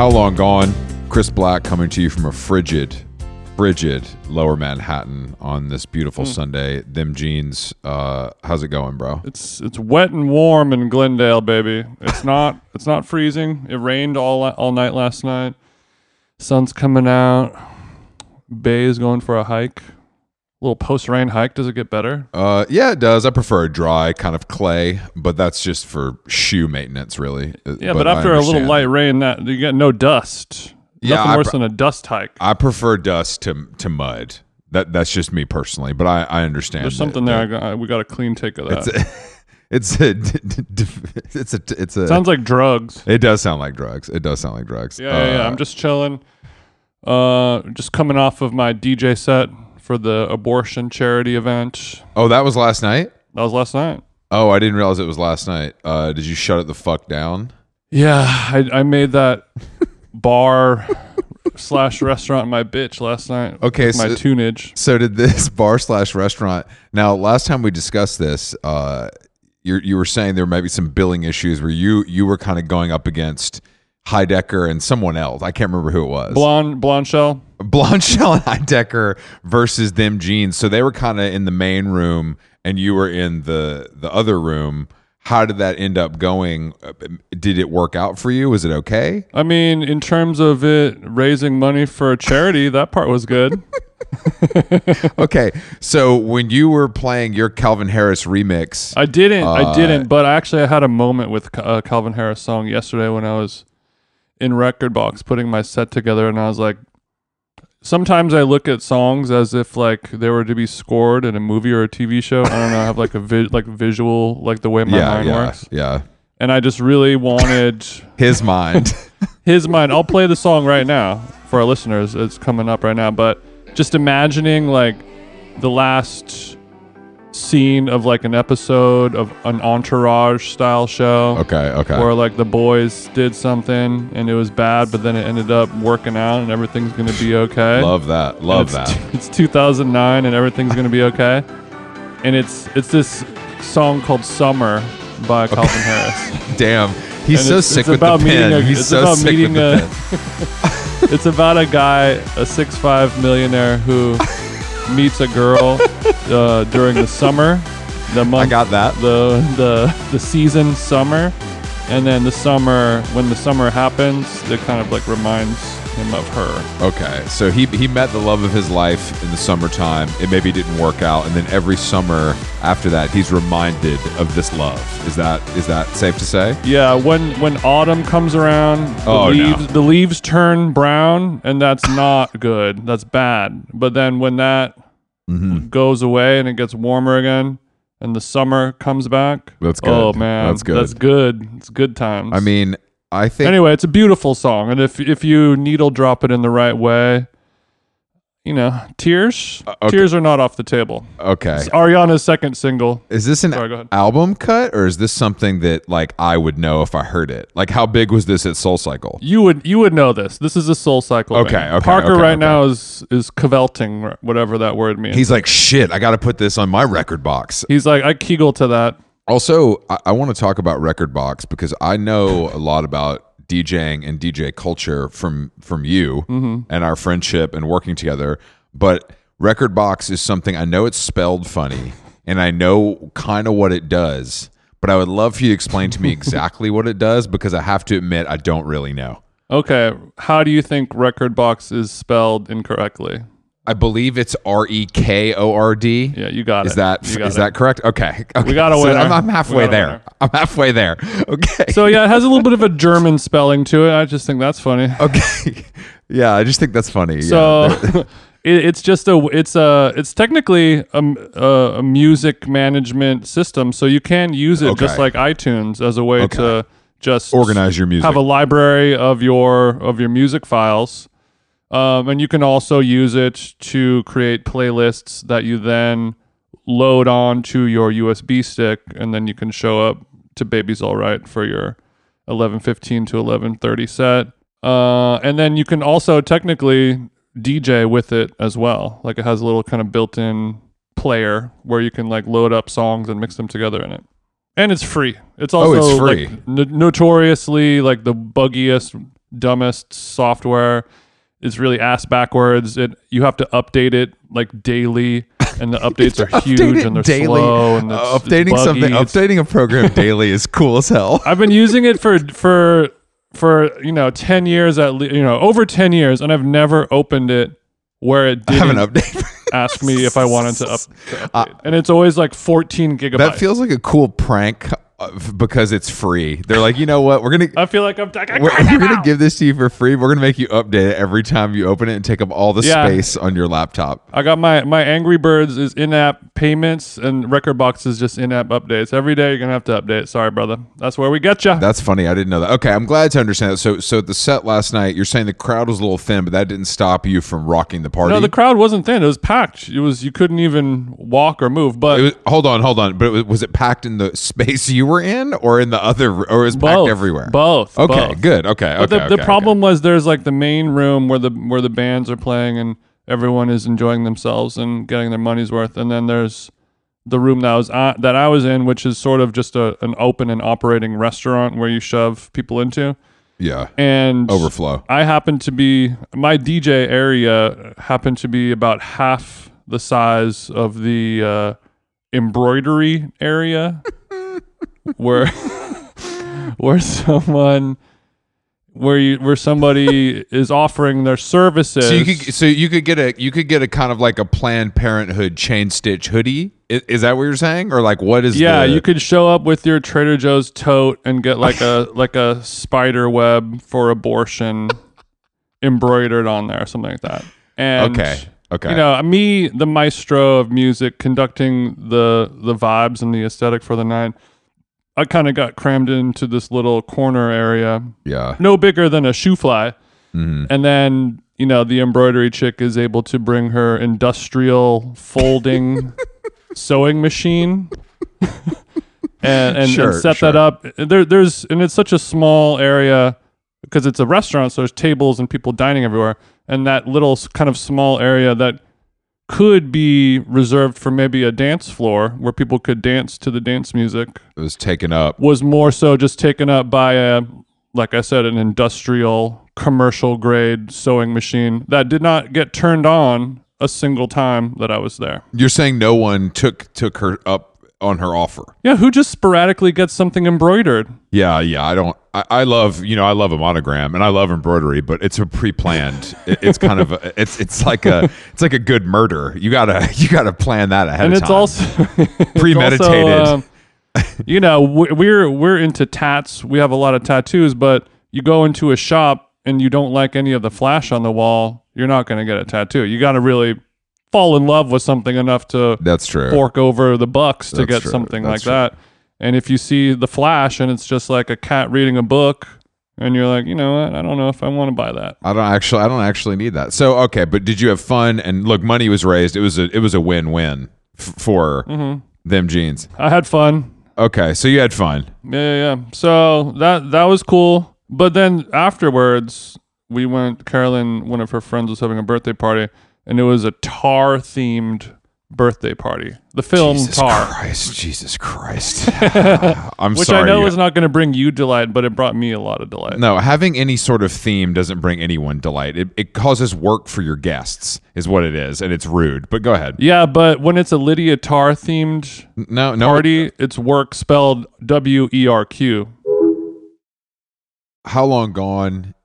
How long gone? Chris Black coming to you from a frigid, frigid Lower Manhattan on this beautiful Sunday. Them jeans. Uh, how's it going, bro? It's it's wet and warm in Glendale, baby. It's not it's not freezing. It rained all all night last night. Sun's coming out. Bay is going for a hike. Little post rain hike. Does it get better? Uh, yeah, it does. I prefer a dry kind of clay, but that's just for shoe maintenance, really. Uh, Yeah, but, after a little light rain, that you get no dust. Yeah, Nothing I worse pr- than a dust hike. I prefer dust to to mud. That that's just me personally, but I I understand. There's that- something there. I got, we got a clean take of that. It's a, it's a it's a it's a. Sounds like drugs. it does sound like drugs. It does sound like drugs. Yeah, yeah, yeah. Uh, I'm just chilling. Uh, just coming off of my DJ set for the abortion charity event. Oh, that was last night. That was last night. Oh, I didn't realize it was last night. Uh, did you shut it the fuck down? Yeah, I, I made that bar slash restaurant my bitch last night. Okay, with my tunage. So did this bar slash restaurant. Now, last time we discussed this, uh, you you were saying there might be some billing issues where you you were kind of going up against Heidecker and someone else. I can't remember who it was. Blonde, Blondshell. Blonde Shell and Heidecker versus them jeans. So they were kind of in the main room, and you were in the the other room. How did that end up going? Uh, Did it work out for you? Was it okay? I mean, in terms of it raising money for a charity, that part was good. Okay, so when you were playing your Calvin Harris remix, I didn't. I Uh, didn't. But actually, I had a moment with a Calvin Harris song yesterday when I was in Rekordbox putting my set together, and I was like, sometimes I look at songs as if like they were to be scored in a movie or a TV show. I don't know. I have like a vi- like visual, like the way my yeah, mind yeah, works, yeah. and I just really wanted His mind. his mind. I'll play the song right now for our listeners. It's coming up right now, but just imagining like the last scene of like an episode of an entourage style show okay, okay. where like the boys did something and it was bad but then it ended up working out and everything's gonna be okay Love that. Love it's, that. it's 2009 and everything's gonna be okay and it's it's this song called summer by calvin harris Damn. He's And so it's- sick it's with the pen. a- He's it's so about sick with meeting the a- pen. it's about a guy, a six-five millionaire who meets a girl uh, during the summer, the month, I got that. the the the season summer, and then the summer when the summer happens, it kind of like reminds him of her. Okay, so he he met the love of his life in the summertime. It maybe didn't work out, and then every summer after that, he's reminded of this love. Is that is that safe to say? Yeah, when when autumn comes around, the Oh, no. leaves the leaves turn brown, and that's not good. That's bad. But then when that Mm-hmm. goes away and it gets warmer again, and the summer comes back, That's good. Oh man, That's good. That's good. It's good times. I mean, I think anyway, it's a beautiful song, and if if you needle drop it in the right way, you know, tears Uh, okay. tears are not off the table. okay. It's Ariana's second single. Is this an Sorry, album cut or is this something that like I would know if I heard it? Like how big was this at Soul Cycle? You would you would know this. This is a Soul Cycle. Okay, band. okay, Parker okay, right okay. now is is cavelting, whatever that word means. He's like, shit, I got to put this on my Rekordbox. He's like I kegel to that. Also, I, I want to talk about Rekordbox because I know a lot about DJing and DJ culture from from you Mm-hmm. and our friendship and working together. But Rekordbox is something I know it's spelled funny and I know kind of what it does. But I would love for you to explain to me exactly what it does because I have to admit I don't really know. Okay, how do you think Rekordbox is spelled incorrectly? I believe it's R E K O R D. Yeah, you got Is it. that You got is it. that correct? Okay. okay. got a So. I'm, I'm halfway there. winner. I'm halfway there. Okay. So yeah, it has a little bit of a German spelling to it. I just think that's funny. Okay. yeah, I just think that's funny. So yeah. it, it's just a it's a it's technically a music management system. So you can use it just like iTunes as a way Okay. to just organize your music. have a library of your of your music files. Um, and you can also use it to create playlists that you then load onto your USB stick, and then you can show up to Baby's All Right for your 11:15 to 11:30 set. Uh, and then you can also technically DJ with it as well. Like it has a little kind of built-in player where you can like load up songs and mix them together in it. And it's free. It's also Oh, it's free. like no- notoriously like the buggiest dumbest software. It's really ass backwards. It you have to update it like daily, and the updates are huge and they're daily. slow and it's, Uh, updating buggy. something, It's- updating a program daily is cool as hell. I've been using it for for for you know ten years at le- you know over ten years, and I've never opened it where it I have didn't an update. ask me if I wanted to, up, to update. and it's always like fourteen gigabytes. that feels like a cool prank uh, Uh, because it's free. They're like, you know what? We're gonna I feel like I'm. I we're, we're gonna give this to you for free. We're gonna make you update it every time you open it and take up all the Yeah. space on your laptop. I got my my Angry Birds is in-app payments and Rekordbox is just in-app updates. Every day you're gonna have to update. Sorry, brother. That's where we get you. That's funny. I didn't know that. Okay, I'm glad to understand that. So, so the set last night, you're saying the crowd was a little thin, but that didn't stop you from rocking the party. No, the crowd wasn't thin. It was packed. It was you couldn't even walk or move. But was, hold on, hold on. But it was, was it packed in the space you were in, or in the other, or it was packed everywhere? Both. Okay, both. good. Okay, But okay. the, the okay, problem was there's like the main room where the where the bands are playing and everyone is enjoying themselves and getting their money's worth, and then there's the room that was uh, that I was in, which is sort of just a, an open and operating restaurant where you shove people into, yeah, and overflow. I happened to be my DJ area happened to be about half the size of the uh, embroidery area, where where someone where you where somebody is offering their services. So you could, so you could get a, you could get a kind of like a Planned Parenthood chain stitch hoodie. Is, is that what you're saying, or like what is? yeah, the, you could show up with your Trader Joe's tote and get like a like a spider web for abortion embroidered on there, something like that. And Okay, okay. you know, me, the maestro of music, conducting the the vibes and the aesthetic for the night. I kind of got crammed into this little corner area, yeah. no bigger than a shoe fly, Mhm. and then you know the embroidery chick is able to bring her industrial folding sewing machine. and and, Sure, and set sure. that up. There, there's and it's such a small area because it's a restaurant, so there's tables and people dining everywhere, and that little kind of small area that could be reserved for maybe a dance floor where people could dance to the dance music It was taken up. was more so just taken up by a like I said an industrial commercial grade sewing machine that did not get turned on a single time that I was there. You're saying no one took took her up on her offer. Yeah, who just sporadically gets something embroidered? Yeah, yeah. I don't. I, I love you know I love a monogram and I love embroidery, but it's a pre-planned. it, it's kind of a, it's it's like a it's like a good murder. You gotta you gotta plan that ahead and of it's time. also it's Premeditated. also, um, you know, we're we're into tats. We have a lot of tattoos, but you go into a shop and you don't like any of the flash on the wall, you're not going to get a tattoo. You got to really fall in love with something enough to That's true. fork over the bucks to That's get true. something That's like that. And if you see the flash and it's just like a cat reading a book, and you're like, you know what, I don't know if I want to buy that. I don't actually I don't actually need that. So okay, but did you have fun? And look, money was raised. It was a it was a win win f- for Mm-hmm. them jeans. I had fun. Okay, so you had fun. Yeah, yeah, yeah. So that that was cool. But then afterwards, we went. Carolyn, one of her friends, was having a birthday party, and it was a Tar themed birthday party. The film Jesus Tar, Christ, Jesus Christ. I'm which sorry. I know is not going to bring you delight, but it brought me a lot of delight. No, having any sort of theme doesn't bring anyone delight. It, it causes work for your guests, is what it is, and it's rude. But go ahead. Yeah, but when it's a Lydia Tar themed No, no. party, it's work spelled W E R Q. How long gone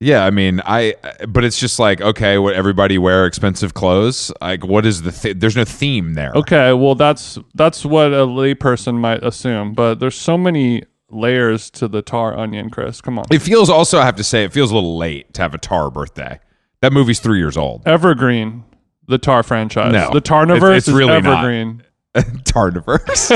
Yeah, I mean, I but it's just like okay, what everybody wear expensive clothes. Like, what is the? Th- There's no theme there. Okay, well that's that's what a layperson might assume, but there's so many layers to the tar onion, Chris. Come on. It feels also, I have to say, it feels a little late to have a Tar birthday. That movie's three years old. Evergreen, the Tar franchise. No, the Tarniverse it's- it's is really not. evergreen. Tarniverse.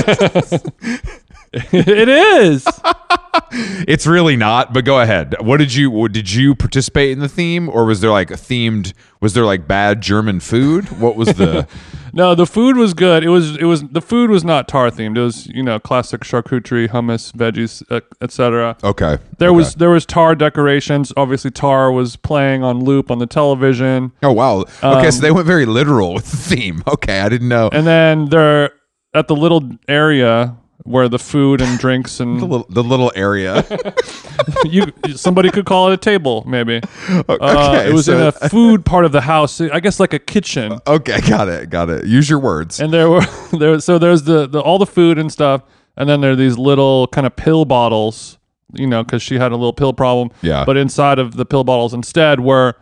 it is. it's really not. But go ahead. What did you? What, did you participate in the theme, or was there like a themed? Was there like bad German food? What was the? No, the food was good. It was it was the food was not tar themed. It was you know classic charcuterie, hummus, veggies, etc. okay. There okay. was there was tar decorations. Obviously, tar was playing on loop on the television, Oh wow. Okay, so they went very literal with the theme. Okay, I didn't know. Um, and then they're at the little area where the food and drinks the and little, the little area. you somebody could call it a table maybe. Uh, it was so- in a food part of the house. I guess like a kitchen. okay, got it, got it. Use your words. and there were there so there's the, the all the food and stuff and then there are these little kind of pill bottles you know because she had a little pill problem Yeah. but inside of the pill bottles instead were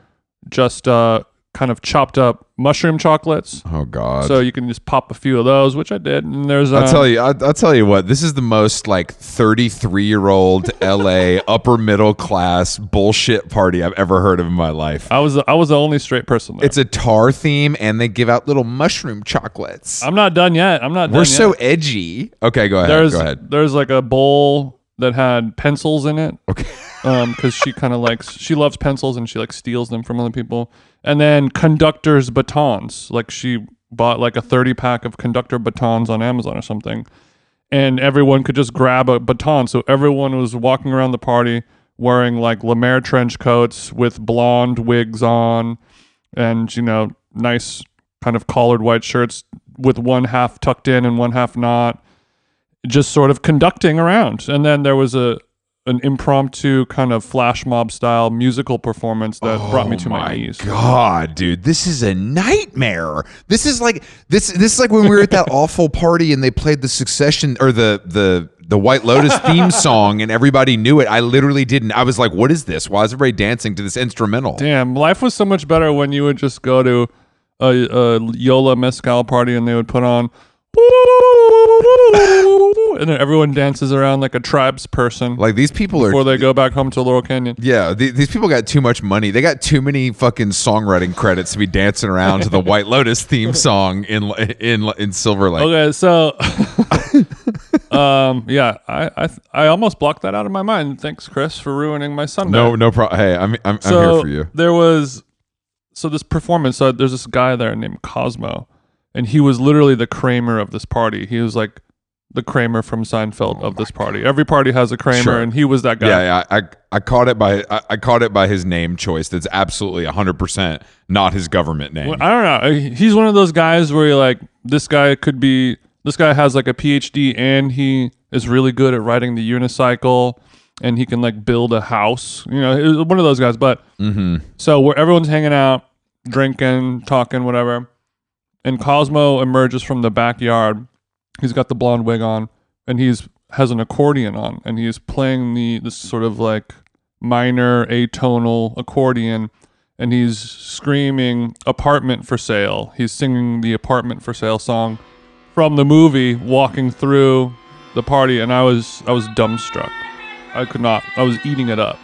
just uh kind of chopped up mushroom chocolates oh God. so you can just pop a few of those which i did and there's uh, I'll tell you. I'll, I'll tell you what. This is the most like thirty-three-year-old L.A. upper middle class bullshit party I've ever heard of in my life. i was i was the only straight person there. It's a tar theme, and they give out little mushroom chocolates. i'm not done yet i'm not done. We're so edgy. Okay, go ahead. there's go ahead. there's like a bowl that had pencils in it Okay. Um because she kind of likes she loves pencils and she like steals them from other people. And then conductors batons like she bought like a 30 pack of conductor batons on amazon or something. And everyone could just grab a baton. So everyone was walking around the party wearing like lemaire trench coats with blonde wigs on and you know nice kind of collared white shirts with one half tucked in and one half not. Just sort of conducting around. And then there was a an impromptu kind of flash mob style musical performance that brought me to my, Oh my knees. God, dude, this is a nightmare. This is like this. This is like when we were at that awful party and they played the Succession or the the the White Lotus theme song and everybody knew it. I literally didn't. I was like, "What is this? Why is everybody dancing to this instrumental?" Damn, life was so much better when you would just go to a, a Yola Mezcal party and they would put on and then everyone dances around like a tribes person Like these people are. before they go back home to Laurel Canyon. yeah, the, these people got too much money. They got too many fucking songwriting credits to be dancing around to the White Lotus theme song in in in Silver Lake. Okay, so um yeah, I I I almost blocked that out of my mind. Thanks, Chris, for ruining my Sunday. No, no problem. Hey, I'm I'm, I'm here for you. There was so this performance. So there's this guy there named Cosmo, and he was literally the Kramer of this party. He was like the Kramer from Seinfeld oh of this party. Every party has a Kramer, Sure. and he was that guy. Yeah, yeah. I I caught it by I, I caught it by his name choice. That's absolutely hundred percent not his government name. I don't know. He's one of those guys where you're like, this guy could be. This guy has like a PhD, and he is really good at riding the unicycle, and he can like build a house. You know, one of those guys. But mm-hmm. so where everyone's hanging out, drinking, talking, whatever, and Cosmo emerges from the backyard. He's got the blonde wig on, and he's has an accordion on, and he's playing the this sort of like minor atonal accordion, and he's screaming "apartment for sale." He's singing the "apartment for sale" song from the movie, walking through the party, and I was I was dumbstruck. I could not. I was eating it up.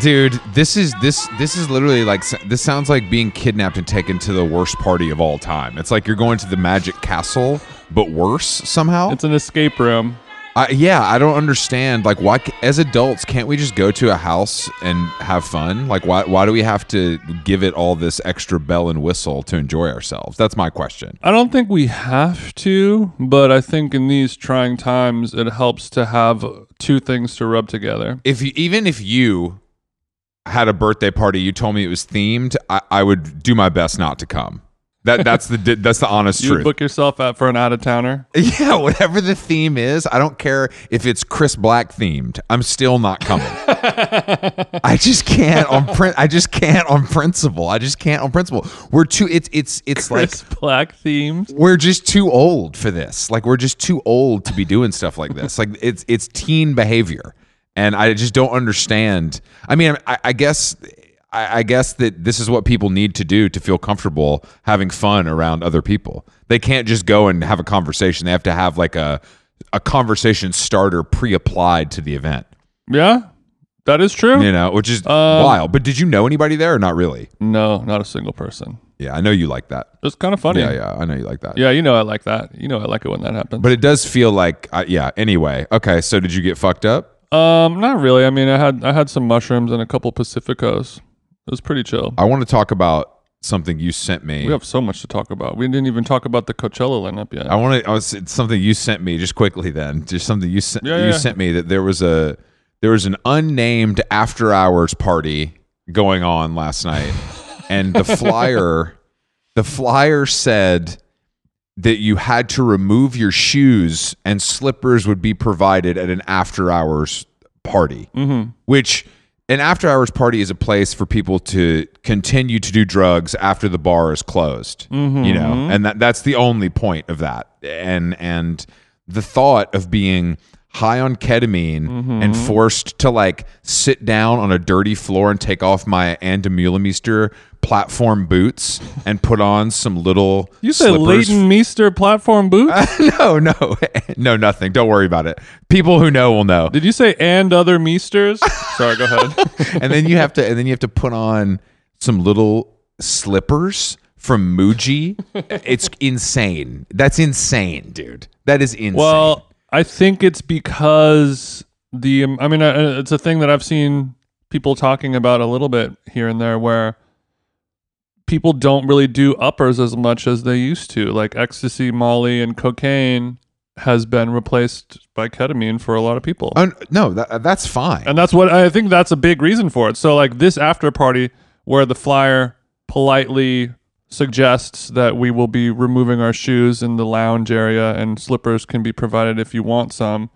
Dude, this is this this is literally like this sounds like being kidnapped and taken to the worst party of all time. It's like you're going to the Magic Castle, but worse somehow. It's an escape room. I, yeah, I don't understand. Like, why, as adults, can't we just go to a house and have fun? Like, why, why do we have to give it all this extra bell and whistle to enjoy ourselves? That's my question. I don't think we have to, but I think in these trying times, it helps to have two things to rub together. If you, even if you had a birthday party, you told me it was themed, I, I would do my best not to come. That that's the that's the honest You truth. book yourself out for an out of towner. Yeah, whatever the theme is, I don't care if it's Chris Black themed. I'm still not coming. I just can't on print. I just can't on principle. I just can't on principle. We're too. It's it's it's Chris Black themed. we're just too old for this. Like we're just too old to be doing stuff like this. Like it's it's teen behavior, and I just don't understand. I mean, I, I guess. I I guess that this is what people need to do to feel comfortable having fun around other people. They can't just go and have a conversation. They have to have like a a conversation starter pre-applied to the event. Yeah, that is true. You know, which is Um, wild. But did you know anybody there or not really? No, not a single person. Yeah, I know you like that. It's kind of funny. Yeah, yeah, I know you like that. Yeah, you know I like that. You know I like it when that happens. But it does feel like, uh, yeah. Anyway, okay. So did you get fucked up? Um, not really. I mean, I had I had some mushrooms and a couple Pacificos. It was pretty chill. I want to talk about something you sent me. We have so much to talk about. We didn't even talk about the Coachella lineup yet. I want to. I was it's something you sent me just quickly. Then just something you sent. Yeah, you yeah. sent me that there was a there was an unnamed after hours party going on last night, and the flyer the flyer said that you had to remove your shoes and slippers would be provided at an after hours party, mm-hmm. which an after hours party is a place for people to continue to do drugs after the bar is closed you know? And that that's the only point of that. And and the thought of being high on ketamine mm-hmm. and forced to like sit down on a dirty floor and take off my Ann Demeulemeester platform boots and put on some little You said slippers Leighton Meester platform boot? no, no, no, nothing. Don't worry about it. People who know will know. Did you say and other Meesters? Sorry, go ahead. and then you have to, and then you have to put on some little slippers from Muji. It's insane. That's insane, dude. That is insane. Well, I think it's because the um, I mean uh, it's a thing that I've seen people talking about a little bit here and there where people don't really do uppers as much as they used to. Like ecstasy, molly and cocaine has been replaced by ketamine for a lot of people. Uh, no, that, that's fine. And that's what I think that's a big reason for it. So like this after party where the flyer politely suggests that we will be removing our shoes in the lounge area and slippers can be provided if you want some.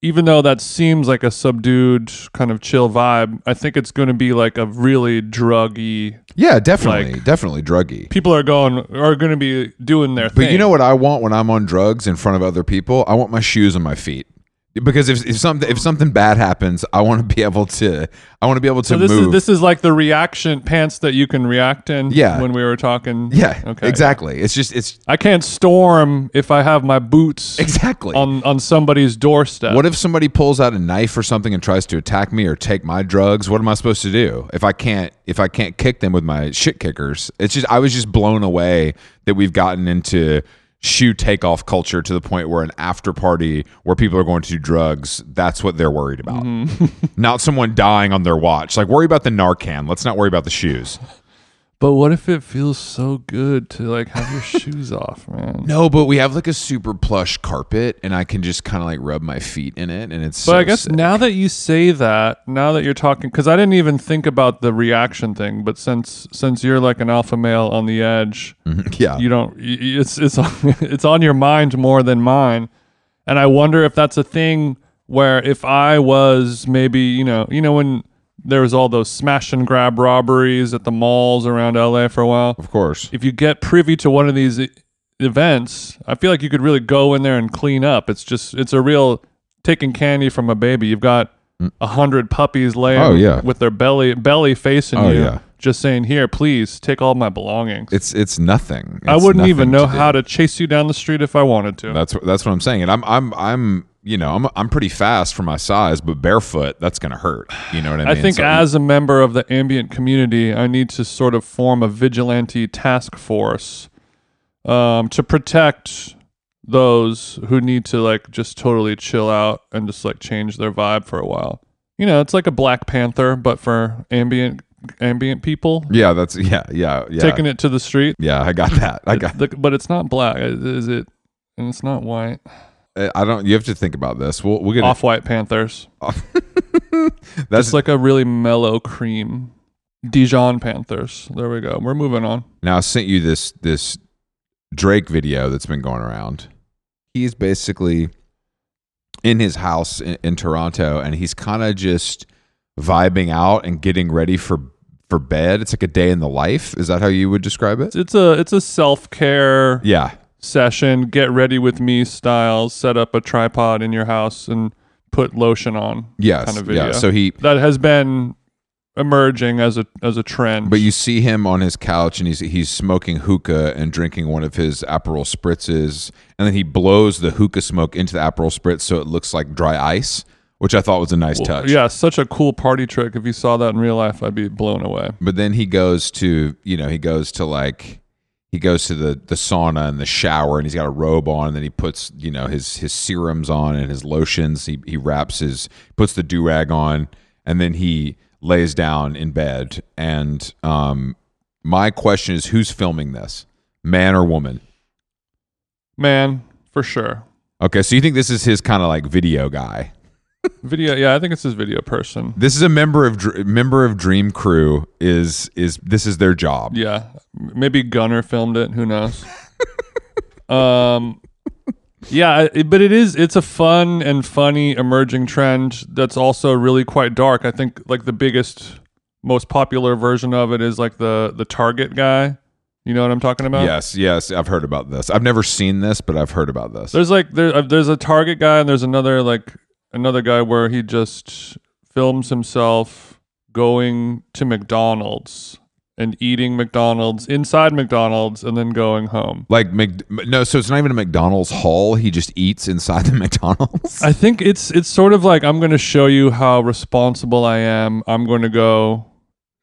Even though that seems like a subdued kind of chill vibe, I think it's going to be like a really druggy. yeah, definitely, like- definitely druggy. People are going are going to be doing their thing. But you know what I want when I'm on drugs in front of other people? I want my shoes on my feet. Because if, if something if something bad happens, I want to be able to I want to be able to So this move. is this is like the reaction pants that you can react in. Yeah. When we were talking. yeah, Okay. exactly. It's just it's I can't storm if I have my boots exactly. on on somebody's doorstep. What if somebody pulls out a knife or something and tries to attack me or take my drugs? What am I supposed to do if I can't if I can't kick them with my shit kickers? It's just I was just blown away that we've gotten into shoe takeoff culture to the point where an after party where people are going to do drugs, that's what they're worried about. Mm-hmm. not someone dying on their watch. Like worry about the Narcan. Let's not worry about the shoes. But what if it feels so good to like have your shoes off, man? No, but we have like a super plush carpet, and I can just kind of like rub my feet in it, and it's. But so I guess sick. now that you say that, now that you're talking, because I didn't even think about the reaction thing. But since since you're like an alpha male on the edge, mm-hmm. yeah, you don't. It's it's on, it's on your mind more than mine, and I wonder if that's a thing where if I was maybe you know you know when there was all those smash and grab robberies at the malls around LA for a while. of course. If you get privy to one of these e- events, I feel like you could really go in there and clean up. It's just it's a real taking candy from a baby. You've got a hundred puppies laying Mm. Oh, yeah. with their belly belly facing Oh, you, yeah. just saying, "Here, please take all my belongings." It's it's nothing. I It's wouldn't even nothing know do. how to chase you down the street if I wanted to. That's what that's what I'm saying, and I'm I'm I'm you know I'm I'm pretty fast for my size, but barefoot that's gonna hurt. You know what I mean? I think So- as a member of the ambient community, I need to sort of form a vigilante task force um, to protect those who need to like just totally chill out and just like change their vibe for a while. You know, it's like a Black Panther, but for ambient ambient people yeah, that's yeah yeah yeah taking it to the street. yeah. I got that. I got. The- but it's not black, is it? And it's not white. Uh, I don't. You have to think about this. We'll we'll get Off white Panthers. that's It's like a really mellow cream. Dijon Panthers. There we go. We're moving on. Now I sent you this this Drake video that's been going around. He's basically in his house in, in Toronto, and he's kind of just vibing out and getting ready for for bed. It's like a day in the life. Is that how you would describe it? It's a it's a self care Yeah, session. Get ready with me style. Set up a tripod in your house and put lotion on. yes, Kind of video. yeah. So he, That has been emerging as a as a trend. but you see him on his couch, and he's he's smoking hookah and drinking one of his Aperol spritzes, and then he blows the hookah smoke into the Aperol spritz, so it looks like dry ice, which I thought was a nice touch. yeah, such a cool party trick. If you saw that in real life, I'd be blown away. but then he goes to you know he goes to like he goes to the the sauna and the shower and he's got a robe on and then he puts you know his his serums on and his lotions. He he wraps his puts the do rag on and then he lays down in bed. And um my question is who's filming this man or woman? Man, for sure. okay so you think this is his kind of like video guy Video. Yeah, I think it's his video person. this is a member of Dr- member of dream crew is is this is their job Yeah, maybe Gunner filmed it. Who knows? um, yeah, it, but it is. It's a fun and funny emerging trend that's also really quite dark. I think like the biggest, most popular version of it is like the the Target guy. You know what I'm talking about? Yes, yes, I've heard about this. I've never seen this, but I've heard about this. There's like there, uh, there's a Target guy and there's another like another guy where he just films himself going to McDonald's and eating McDonald's inside McDonald's and then going home. Like Mc, no, so it's not even a McDonald's hall. He just eats inside the McDonald's. I think it's it's sort of like I'm going to show you how responsible I am. I'm going to go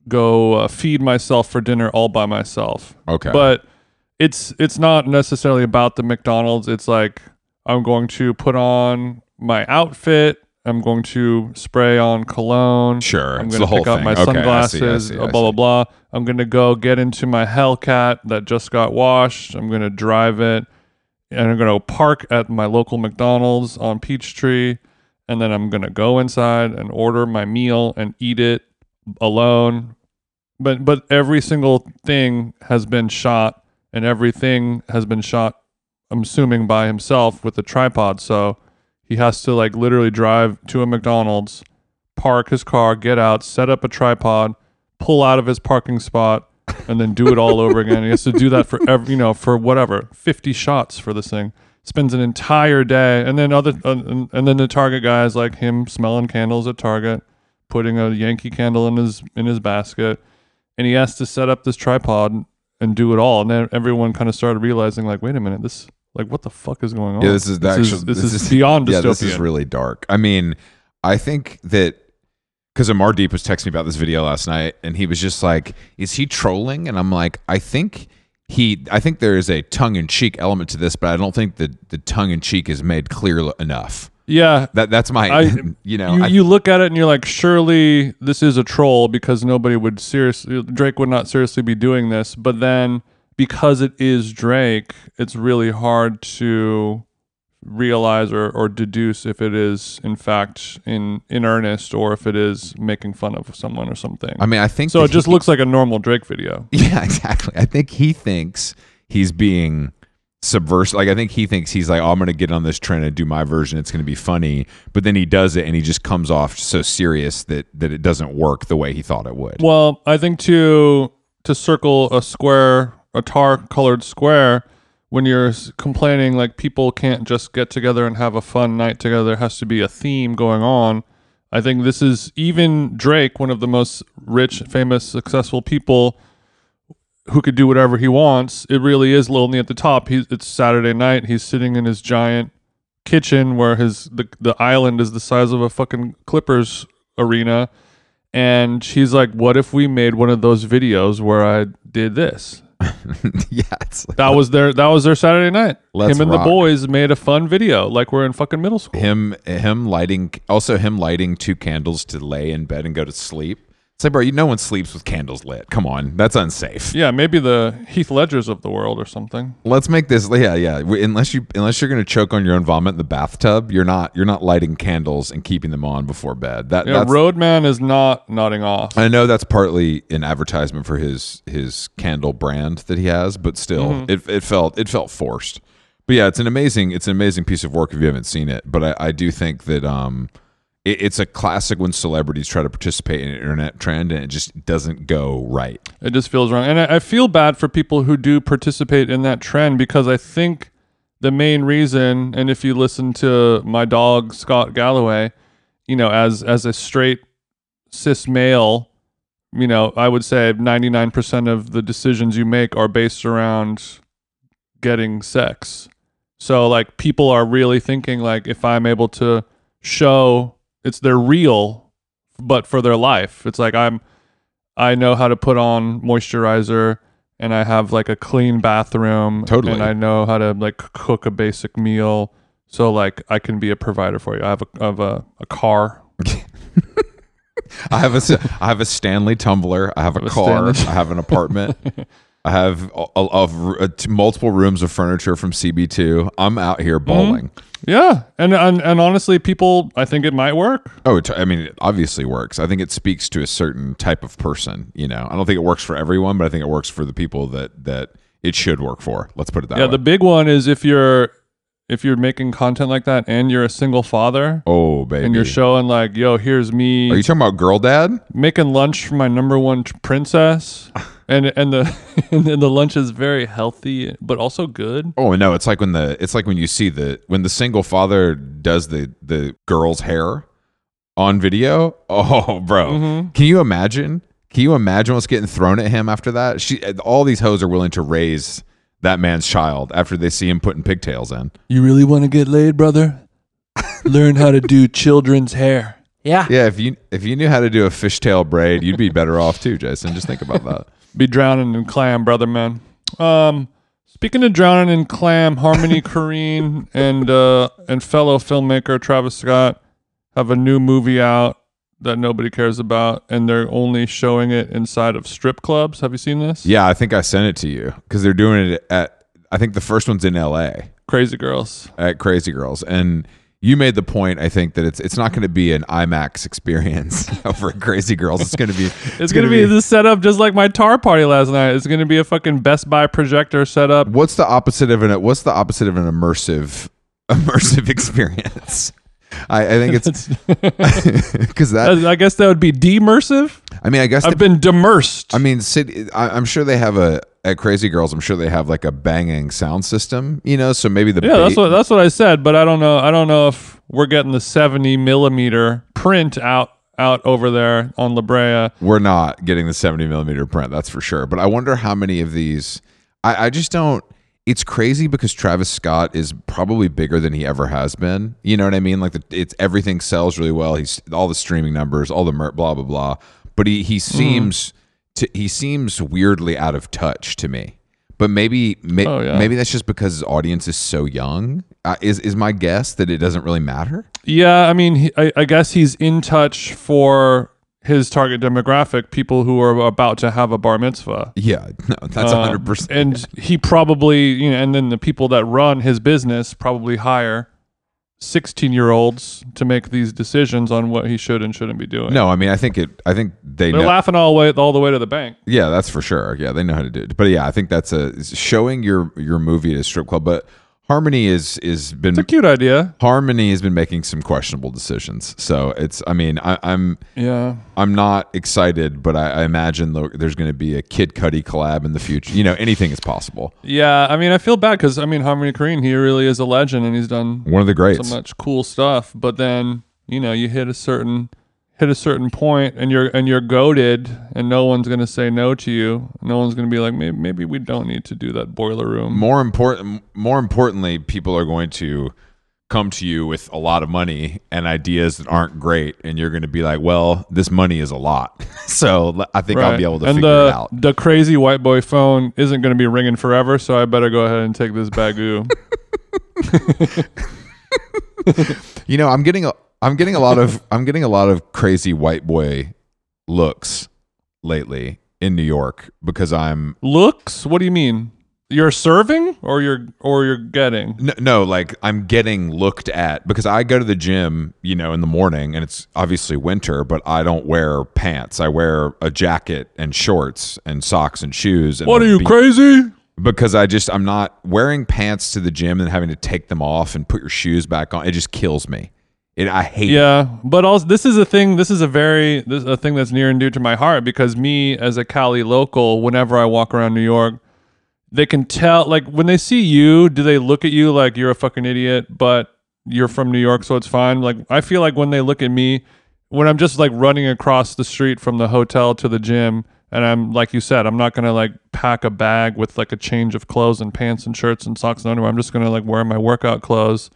go uh, feed myself for dinner all by myself. Okay, But it's it's not necessarily about the McDonald's. It's like I'm going to put on my outfit. I'm going to spray on cologne. sure, I'm going to pick up my Okay, I see, I sunglasses. see, uh, I blah blah blah. I'm going to go get into my Hellcat that just got washed. I'm going to drive it, and I'm going to park at my local McDonald's on Peachtree, and then I'm going to go inside and order my meal and eat it alone. But but every single thing has been shot, and everything has been shot. I'm assuming by himself with a tripod, so he has to like literally drive to a McDonald's, park his car, get out, set up a tripod, pull out of his parking spot, and then do it all over again. He has to do that for every, you know, for whatever, 50 shots for this thing. Spends an entire day, and then other, uh, and, and then the Target guys like him smelling candles at Target, putting a Yankee candle in his in his basket, and he has to set up this tripod and do it all. And then everyone kind of started realizing, like, wait a minute, this, like, what the fuck is going on? Yeah, this is the this actual. Is, this, is, beyond dystopian. Yeah, this is really dark. I mean, I think that because Amar Deep was texting me about this video last night, and he was just like, "Is he trolling?" And I'm like, "I think." He, I think there is a tongue in cheek element to this, but I don't think that the tongue in cheek is made clear enough. Yeah. That that's my I- you know you, I- you look at it and you're like, surely this is a troll because nobody would seriously, Drake would not seriously be doing this. But then because it is Drake, it's really hard to realize or, or deduce if it is in fact in in earnest or if it is making fun of someone or something. I mean I think so it just he- looks like a normal Drake video. Yeah, exactly. I think he thinks he's being subversive. Like I think he thinks he's like, oh, I'm going to get on this trend and do my version. It's going to be funny, but then he does it and he just comes off so serious that that it doesn't work the way he thought it would. Well, I think to to circle a square, a tar colored square, when you're complaining like people can't just get together and have a fun night together, there has to be a theme going on. I think this is even Drake, one of the most rich, famous, successful people who could do whatever he wants. It really is lonely at the top. He's it's Saturday night. He's sitting in his giant kitchen where his the the island is the size of a fucking Clippers arena and she's like, "What if we made one of those videos where I did this?" yeah, it's like That was their that was their Saturday night. Him and rock. the boys made a fun video, like we're in fucking middle school. him him lighting also him lighting two candles to lay in bed and go to sleep. It's like, bro, you no one sleeps with candles lit. Come on, that's unsafe. Yeah, maybe the Heath Ledgers of the world or something. Let's make this. Yeah, yeah. Unless you unless you're gonna choke on your own vomit in the bathtub, you're not you're not lighting candles and keeping them on before bed. That Yeah, Roadman is not nodding off. I know that's partly an advertisement for his his candle brand that he has, but still, Mm-hmm. it it felt it felt forced. But yeah, it's an amazing it's an amazing piece of work if you haven't seen it. But I, I do think that um, it, it's a classic when celebrities try to participate in an internet trend and it just doesn't go right. It just feels wrong. And I, I feel bad for people who do participate in that trend because I think the main reason, and if you listen to my dog Scott Galloway, you know, as as a straight cis male, you know, I would say 99% of the decisions you make are based around getting sex. So like people are really thinking like if I'm able to show it's their real but for their life. It's like I'm I know how to put on moisturizer and I have like a clean bathroom. Totally. And I know how to like cook a basic meal. So like I can be a provider for you. I have a, I have a, a car. I have a I have a Stanley tumbler. I have a a car. Stanley- I have an apartment. I have a, a, a- a- t- multiple rooms of furniture from CB2. I'm out here Mm-hmm. Yeah. And, and and honestly people I think it might work. Oh, it, I mean, it obviously works. I think it speaks to a certain type of person. You know, I don't think it works for everyone, but I think it works for the people that that it should work for. Let's put it that Yeah, way. Yeah, the big one is if you're if you're making content like that and you're a single father oh, baby. and you're showing like, yo, here's me Are you talking about girl dad? making lunch for my number one princess, and and the and the lunch is very healthy but also good. Oh no, it's like when the it's like when you see the when the single father does the the girl's hair on video. Oh, bro, Mm-hmm. can you imagine? Can you imagine what's getting thrown at him after that? She, all these hoes are willing to raise that man's child after they see him putting pigtails in. You really want to get laid, brother? Learn how to do children's hair. Yeah. Yeah, if you if you knew how to do a fishtail braid, you'd be better off too, Jason. Just think about that. Be drowning in clam, brother man. Um, speaking of drowning in clam, Harmony Korine and uh and fellow filmmaker Travis Scott have a new movie out that nobody cares about, and they're only showing it inside of strip clubs. Have you seen this? Yeah, I think I sent it to you because they're doing it at. I think the first one's in L.A. Crazy Girls. at Crazy Girls, and you made the point. I think that it's it's not going to be an IMAX experience over at Crazy Girls. It's going to be It's, gonna, be, the setup just like my tar party last night. It's gonna be a fucking Best Buy projector setup. What's the opposite of an What's the opposite of an immersive immersive experience? I, I think it's because that. I guess that would be demersive. I mean, I guess. I've been demersed. I mean, Sid, I, I'm sure they have a at Crazy Girls. I'm sure they have like a banging sound system. You know, so maybe the yeah, that's what that's what I said. But I don't know. I don't know if we're getting the seventy millimeter print out out over there on La Brea. we're not getting the 70 millimeter print that's for sure but i wonder how many of these i, I just don't it's crazy because travis scott is probably bigger than he ever has been you know what i mean like the, it's everything sells really well he's all the streaming numbers all the mer- blah blah blah but he he hmm. seems to he seems weirdly out of touch to me but maybe may, Oh, yeah. maybe that's just because his audience is so young uh, is is my guess that it doesn't really matter. Yeah, I mean, he, I, I guess he's in touch for his target demographic, people who are about to have a bar mitzvah. Yeah, no, that's Um, hundred percent. And he probably, you know, and then the people that run his business probably hire 16 year olds to make these decisions on what he should and shouldn't be doing. No, I mean, I think it. I think they They're know. laughing all the way all the way to the bank. Yeah, that's for sure. Yeah, they know how to do it. But yeah, I think that's a showing your your movie at a strip club. But Harmony is is been It's a cute idea. Harmony has been making some questionable decisions. So it's. I mean, I, I'm Yeah. I'm not excited, but I, I imagine there's going to be a Kid Cudi collab in the future. You know, anything is possible. Yeah, I mean, I feel bad because I mean, Harmony Korine, he really is a legend, and he's done One of the greats. so much cool stuff. But then, you know, you hit a certain hit a certain point, and you're and you're goaded, and no one's gonna say no to you. No one's gonna be like, maybe maybe we don't need to do that boiler room. more important more importantly people are going to come to you with a lot of money and ideas that aren't great and you're going to be like well this money is a lot so i think i'll be able to and figure the, it out The crazy white boy phone isn't going to be ringing forever, so I better go ahead and take this bagoo. you know i'm getting a i'm getting a lot of i'm getting a lot of crazy white boy looks lately in new york because i'm Looks? What do you mean? You're serving or you're or you're getting? No, no, like I'm getting looked at because I go to the gym, you know, in the morning and it's obviously winter, but I don't wear pants. I wear a jacket and shorts and socks and shoes. And What are you be- crazy? Because I just I'm not wearing pants to the gym and having to take them off and put your shoes back on. It just kills me. It I hate. it. Yeah, but also this is a thing. This is a very this is a thing that's near and dear to my heart because me as a Cali local, whenever I walk around New York, they can tell. Like when they see you, do they look at you like you're a fucking idiot? But you're from New York, so it's fine. Like I feel like when they look at me, when I'm just like running across the street from the hotel to the gym, and I'm like you said, I'm not gonna like pack a bag with like a change of clothes and pants and shirts and socks and underwear. I'm just gonna like wear my workout clothes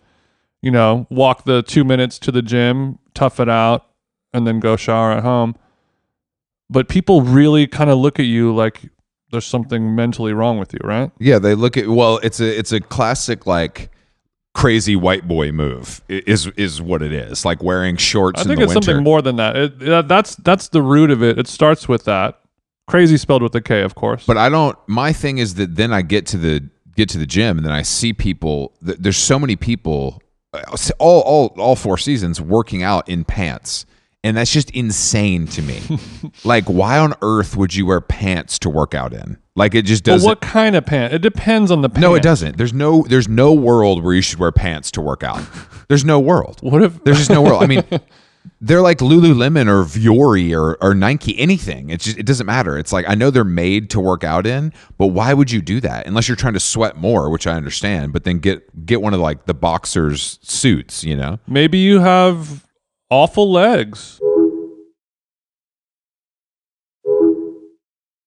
you know, walk the two minutes to the gym, tough it out, and then go shower at home. But people really kind of look at you like there's something mentally wrong with you, right? Yeah, they look at well, it's a it's a classic like crazy white boy move is is what it is. Like wearing shorts I in think it's winter. something more than that. It. That's that's the root of it. It starts with that. Crazy spelled with a K, of course. But I don't. My thing is that then I get to the get to the gym and then I see people. There's so many people, Uh, all all all four seasons working out in pants, and that's just insane to me. like, why on earth would you wear pants to work out in? Like, it just doesn't. what kind of pant? It depends on the pant. no, it doesn't. There's no there's no world where you should wear pants to work out. There's no world. What if There's just no world. I mean, they're like Lululemon or Vuori or, or Nike, anything. It's just, it doesn't matter. It's like, I know they're made to work out in, but why would you do that? Unless you're trying to sweat more, which I understand, but then get, get one of like the boxers suits, you know? maybe you have awful legs?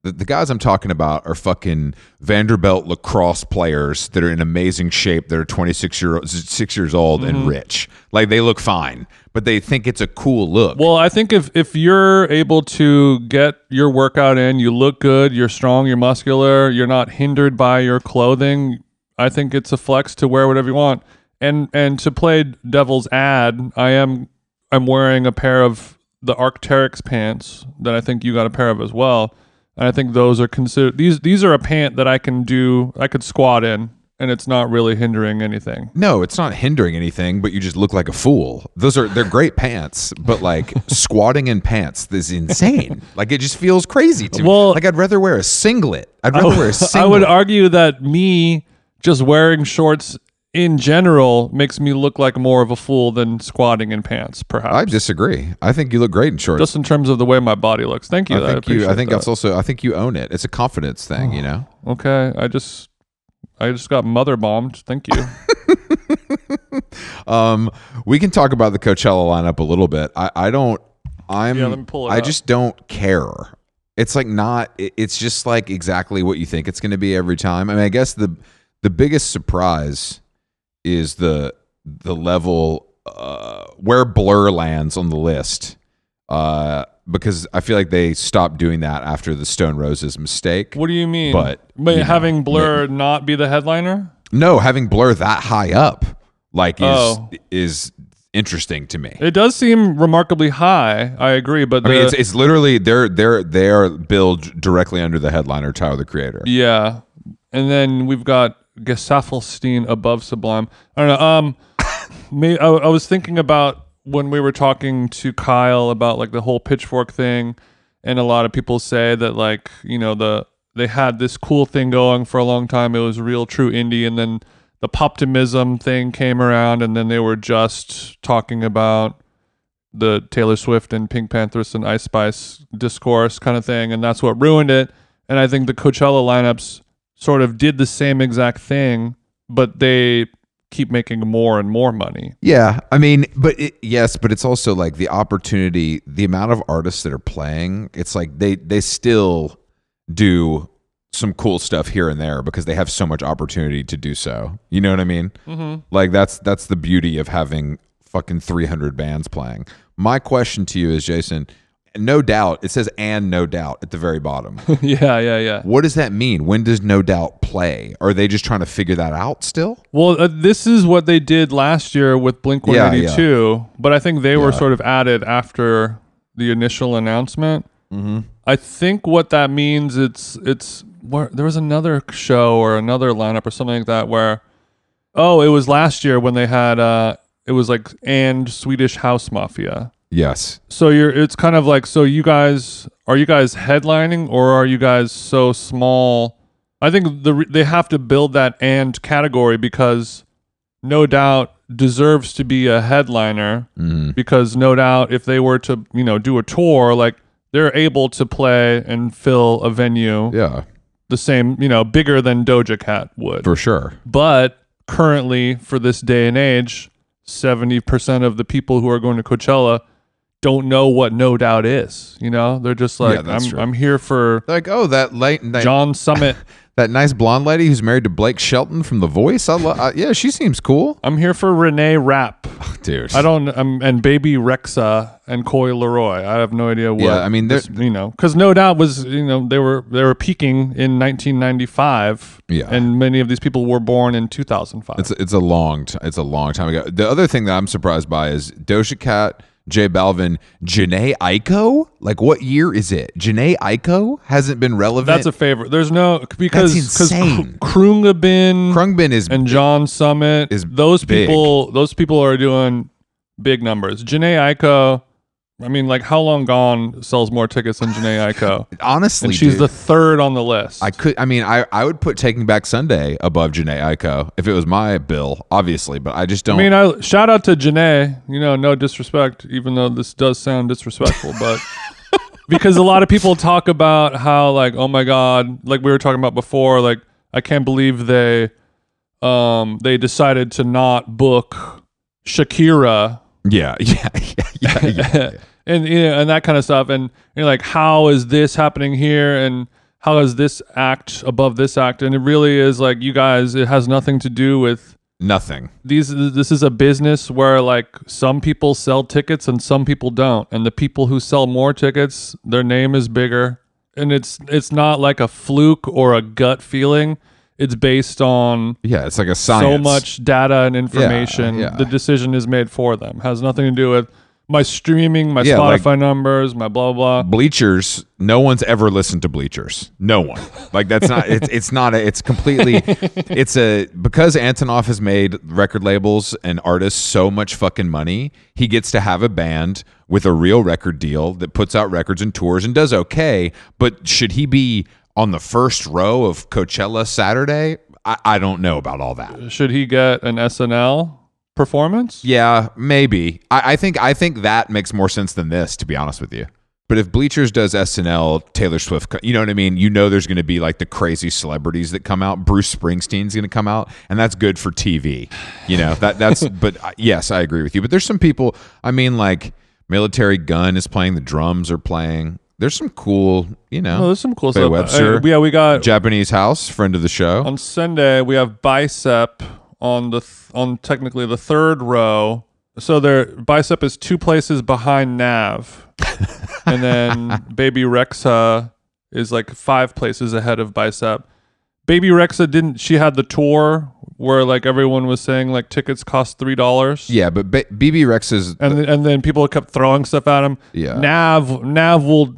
The, the guys I'm talking about are fucking Vanderbilt lacrosse players that are in amazing shape. That are 26 year six years old Mm-hmm. and rich. Like they look fine, but they think it's a cool look. Well, I think if if you're able to get your workout in, you look good, you're strong, you're muscular, you're not hindered by your clothing. I think it's a flex to wear whatever you want. And and to play devil's ad, I am I'm wearing a pair of the Arcteryx pants that I think you got a pair of as well. And I think those are considered these these are a pant that I can do I could squat in and it's not really hindering anything. No, it's not hindering anything, but you just look like a fool. Those are they're great pants, but like squatting in pants is insane. Like it just feels crazy to me. Well- like I'd rather wear a singlet. I'd rather wear a singlet. I would argue that me just wearing shorts in general makes me look like more of a fool than squatting in pants, perhaps. I disagree. I think you look great in shorts. just in terms of the way my body looks. Thank you. I think you. I think that. that's also. I think you own it. It's a confidence thing. You know. okay. I just, I just got mother bombed. Thank you. Um, we can talk about the Coachella lineup a little bit. I, I don't. I'm. Yeah, let me pull it I up. just don't care. It's like not. It's just like exactly what you think it's going to be every time. I mean, I guess the the biggest surprise is the the level uh, where Blur lands on the list. Uh, because I feel like they stopped doing that after the Stone Roses mistake. what do you mean? But, but you know, having Blur not be the headliner? No, having Blur that high up. like is Oh. is interesting to me. It does seem remarkably high. I agree, but I mean, it's it's literally they're they're they are billed directly under the headliner Tyler the Creator. yeah. And then we've got Gesaffelstein above Sublime. I don't know. Um, may, I, I was thinking about when we were talking to Kyle about like the whole pitchfork thing, and a lot of people say that like you know the they had this cool thing going for a long time. It was real true indie, and then the poptimism thing came around, and then they were just talking about the Taylor Swift and PinkPantheress and Ice Spice discourse kind of thing, and that's what ruined it. And I think the Coachella lineups sort of did the same exact thing, but they keep making more and more money. Yeah, I mean, but it, yes, but it's also like the opportunity, the amount of artists that are playing. It's like they they still do some cool stuff here and there because they have so much opportunity to do so. You know what I mean? Mm-hmm. Like that's that's the beauty of having fucking three hundred bands playing. My question to you is, Jason. No doubt. It says and no doubt at the very bottom. yeah, yeah, yeah. what does that mean? When does no doubt play? Are they just trying to figure that out still? Well, uh, this is what they did last year with Blink Yeah, 182, but I think they were sort of added after the initial announcement. Mm-hmm. I think what that means it's it's where there was another show or another lineup or something like that where oh, it was last year when they had uh it was like and Swedish House Mafia. Yes. So you're it's kind of like so you guys are you guys headlining or are you guys so small? I think the they have to build that and category because no doubt deserves to be a headliner mm-hmm. because no doubt if they were to, you know, do a tour like they're able to play and fill a venue Yeah, the same, you know, bigger than Doja Cat would. for sure. But currently, for this day and age, 70% of the people who are going to Coachella don't know what No Doubt is. You know, they're just like, that's I'm, true. I'm here for Like, oh, that late that, John Summit. that nice blonde lady who's married to Blake Shelton from The Voice. I lo- uh, yeah, she seems cool, I'm here for Renee Rapp. oh, dude. I don't, um, and Bebe Rexha and Coi Leray. I have no idea what. Yeah, I mean, this, you know, because No Doubt was, you know, they were they were peaking in 1995. Yeah. and many of these people were born in 2005. It's it's a long t- it's a long time ago. The other thing that I'm surprised by is Doja Cat, J Balvin, Jhené Aiko. Like, what year is it? Jhené Aiko hasn't been relevant. That's a favorite. There's no because because. Khruangbin Khruangbin is and John Summit is those big. people those people are doing big numbers. Jhené Aiko, I mean, like how long gone sells more tickets than Jhené Aiko, honestly. and she's dude, the third on the list. I could. I mean, I I would put Taking Back Sunday above Jhené Aiko if it was my bill, obviously. But I just don't. I mean, I shout out to Jhené. You know, no disrespect, even though this does sound disrespectful, but because a lot of people talk about how like, oh my god, like we were talking about before, like I can't believe they um they decided to not book Shakira yeah, yeah, yeah, yeah. yeah. And you know, and that kind of stuff and you're like how is this happening here and how is this act above this act and it really is like you guys it has nothing to do with Nothing. these this is a business where like some people sell tickets and some people don't and the people who sell more tickets their name is bigger and it's it's not like a fluke or a gut feeling it's based on Yeah, it's like a science. so much data and information yeah. the decision is made for them has nothing to do with my streaming my Yeah, spotify like- numbers my blah blah Bleachers. No one's ever listened to Bleachers. No one. Like that's not. It's it's not. A, it's completely. It's a because Antonoff has made record labels and artists so much fucking money. He gets to have a band with a real record deal that puts out records and tours and does okay. But should he be on the first row of Coachella Saturday? I, I don't know about all that. should he get an snl performance Yeah, maybe. I, I think I think that makes more sense than this, to be honest with you. But if Bleachers does SNL, Taylor Swift, you know what I mean? You know there's going to be like the crazy celebrities that come out. Bruce Springsteen's going to come out, and that's good for TV. You know that that's. but uh, yes, I agree with you. But there's some people. I mean, like Militarie Gun is playing. The drums are playing. There's some cool, you know. oh there's some cool Faye stuff Webster. Uh, yeah we got Japanese House, friend of the show. on Sunday we have bicep on the th- on technically the third row. So their bicep is two places behind Nav, and then Bebe Rexha is like five places ahead of bicep. Bebe Rexha didn't. She had the tour where like everyone was saying like tickets cost three dollars. Yeah, but BB Rex's and and then people kept throwing stuff at him. Yeah. Nav Nav will,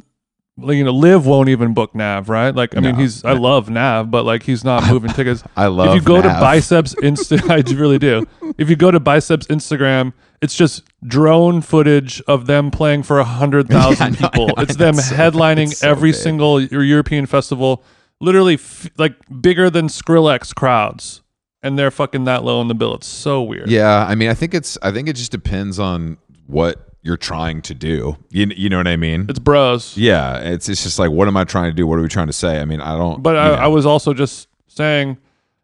you know, Live won't even book Nav, right? Like, I mean, he's I love Nav, but like he's not moving tickets. I love If you go to Biceps Insta, I really do. If you go to Biceps Instagram, it's just drone footage of them playing for a hundred thousand Yeah, people. I It's them so- headlining it's so every big. single European festival, literally f- like bigger than Skrillex crowds, and they're fucking that low on the bill. It's so weird. Yeah, I mean, I think it's I think it just depends on what you're trying to do. You you know what I mean? It's bros. Yeah, it's it's just like what am I trying to do? What are we trying to say? I mean, I don't. But I, know. I was also just saying,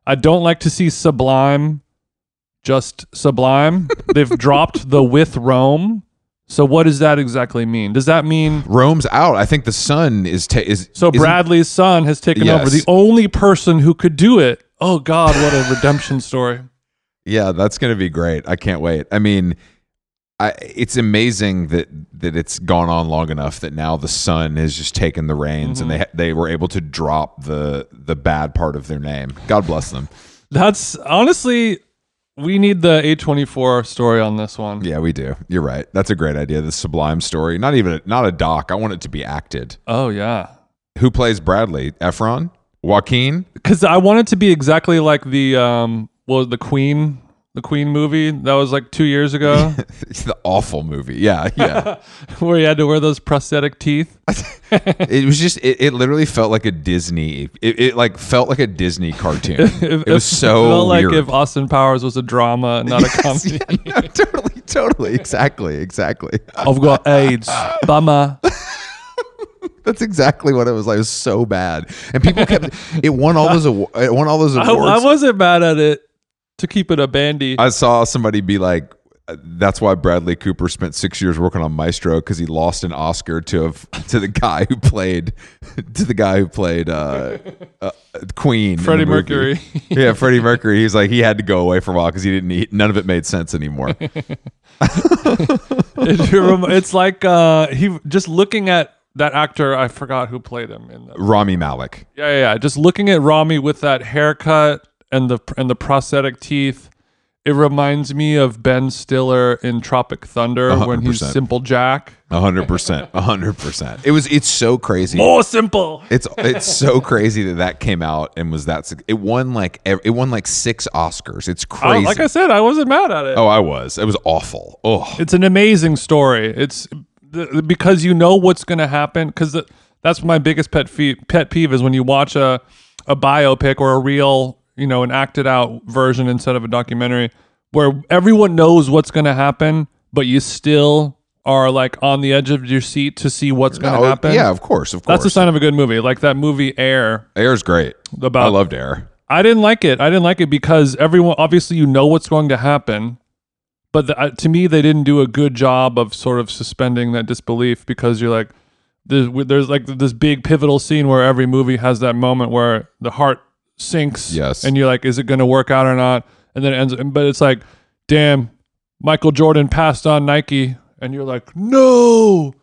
I don't like to see Sublime just Sublime. They've dropped the with Rome. So what does that exactly mean? Does that mean Rome's out. I think the sun is ta- is so Bradley's son has taken over the only person who could do it? Oh God, what a redemption story! Yeah, that's going to be great. I can't wait. I mean, I it's amazing that that it's gone on long enough that now the sun has just taken the reins and they Mm-hmm. they were able to drop the the bad part of their name. God bless them. That's honestly, we need the A twenty four story on this one. Yeah, we do. You're right. That's a great idea. The Sublime story. Not even a, not a doc. I want it to be acted. Oh yeah, Who plays Bradley? Efron? Joaquin? because I want it to be exactly like the um, well, the Queen, the Queen movie that was like two years ago. it's the awful movie. Yeah, yeah. where he had to wear those prosthetic teeth. it was just it, it literally felt like a Disney. It, it like felt like a Disney cartoon. it was so it felt like weird. if Austin Powers was a drama, not a comedy. Yeah, no, totally, totally, exactly, exactly. I've got AIDS, bummer. That's exactly what it was like. It was so bad, and people kept. It won all those. It won all those I, awards. I wasn't mad at it to keep it a bandy. I saw somebody be like, "That's why Bradley Cooper spent six years working on Maestro because he lost an Oscar to a, to the guy who played to the guy who played uh, uh, Queen, Freddie. Mercury. yeah, Freddie Mercury. He's like he had to go away for a while because he didn't. Eat, none of it made sense anymore. It's like uh, he just looking at that actor. I forgot who played him in the. Rami Malek. Yeah, yeah, yeah. Just looking at Rami with that haircut and the and the prosthetic teeth. It reminds me of Ben Stiller in Tropic Thunder when he's 100%. Simple Jack. A hundred percent. A hundred percent. It was. It's so crazy. More simple. It's it's so crazy that that came out and was that. It won like it won like six Oscars. It's oh, I- crazy. like I said, I wasn't mad at it. oh, I was. It was awful. Oh, It's an amazing story. It's because you know what's going to happen. Because that's my biggest pet fee- pet peeve is when you watch a a biopic or a real, you know, an acted out version instead of a documentary, where everyone knows what's going to happen, but you still are like on the edge of your seat to see what's going to Oh, happen. yeah, of course, of course. that's a sign of a good movie. Like that movie Air. Air's great. About- I loved Air. I didn't like it. I didn't like it because everyone obviously you know what's going to happen, but the, uh, to me they didn't do a good job of sort of suspending that disbelief because you're like there's, there's like this big pivotal scene where every movie has that moment where the heart sinks. Yes. and you're like, is it going to work out or not? And then it ends. But it's like, damn, Michael Jordan passed on Nike, and you're like, no.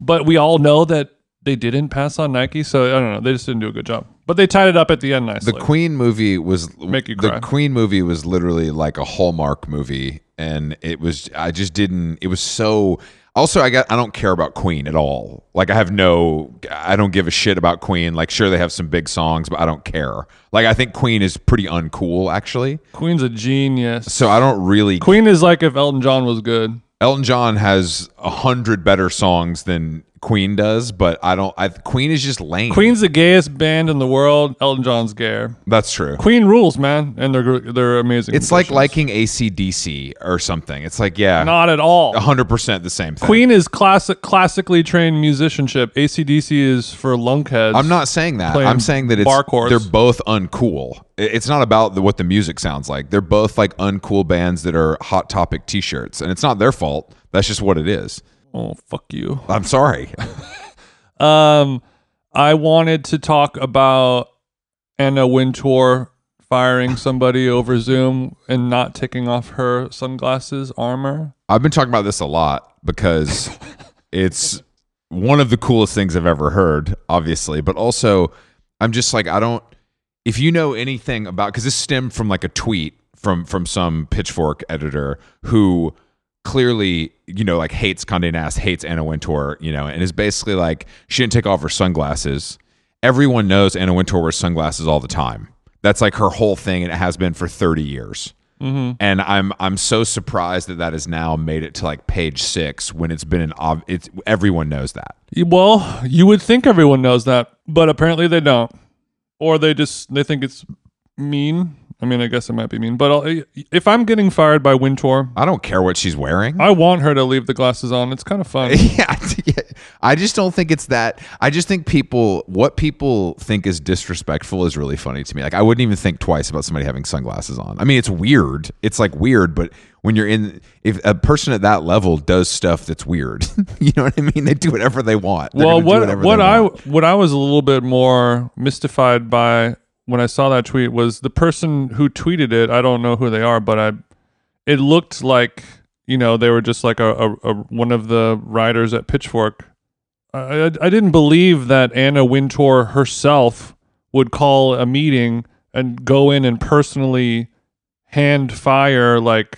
But we all know that they didn't pass on Nike, so I don't know. They just didn't do a good job. But they tied it up at the end nicely. The Queen movie was Make you cry. the. Queen movie was literally like a Hallmark movie, and it was. I just didn't. It was so. Also, I got. I don't care about Queen at all. Like I have no. I don't give a shit about Queen. Like sure they have some big songs, but I don't care. Like I think Queen is pretty uncool actually. Queen's a genius. So I don't really. Queen is like if Elton John was good. Elton John has a hundred better songs than Queen does, but I don't. I Queen is just lame. Queen's the gayest band in the world. Elton John's gayer. That's true. Queen rules, man, and they're they're amazing. It's like liking ACDC or something. It's like yeah, not at all. hundred percent the same thing. Queen is classic, classically trained musicianship. ACDC is for lunkheads. I'm not saying that. I'm saying that it's they're both uncool. It's not about the, what the music sounds like. They're both like uncool bands that are hot topic T-shirts, and it's not their fault. That's just what it is. Oh fuck you. I'm sorry. Um, I wanted to talk about Anna Wintour firing somebody over Zoom and not taking off her sunglasses armor. I've been talking about this a lot because it's one of the coolest things I've ever heard, obviously, but also I'm just like I don't if you know anything about cuz this stemmed from like a tweet from from some pitchfork editor who clearly you know like hates Condé Nast, hates Anna Wintour, you know, and is basically like she didn't take off her sunglasses. Everyone knows Anna Wintour wears sunglasses all the time. That's like her whole thing, and it has been for thirty years. Mm-hmm. And I'm I'm so surprised that that has now made it to like page six when it's been an ob- it's everyone knows that. Well, you would think everyone knows that, but apparently they don't, or they just they think it's mean. I mean, I guess it might be mean, but I'll, if I'm getting fired by Wintour, I don't care what she's wearing. I want her to leave the glasses on. It's kind of fun. yeah. I just don't think it's that. I just think people, what people think is disrespectful is really funny to me. Like, I wouldn't even think twice about somebody having sunglasses on. I mean, it's weird. It's like weird, but when you're in, if a person at that level does stuff that's weird, you know what I mean? They do whatever they want. They're well, what what I want. what I was a little bit more mystified by when I saw that tweet was the person who tweeted it. I don't know who they are, but I it looked like you know they were just like a, a, a one of the writers at Pitchfork. I, I I didn't believe that Anna Wintour herself would call a meeting and go in and personally hand fire like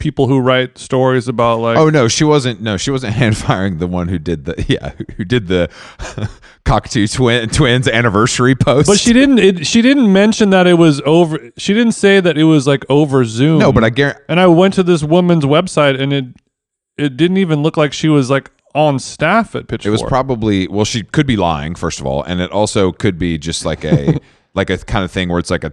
people who write stories about like Oh no, she wasn't. No, she wasn't hand firing the one who did the yeah who- did the Cocteau twin twins anniversary post. But she didn't. It, she didn't mention that it was over. She didn't say that it was like over Zoom. no, but I guarantee. and I went to this woman's website, and it it didn't even look like she was like on staff at Pitchfork. It was probably well, she could be lying first of all, and it also could be just like a like a kind of thing where it's like a,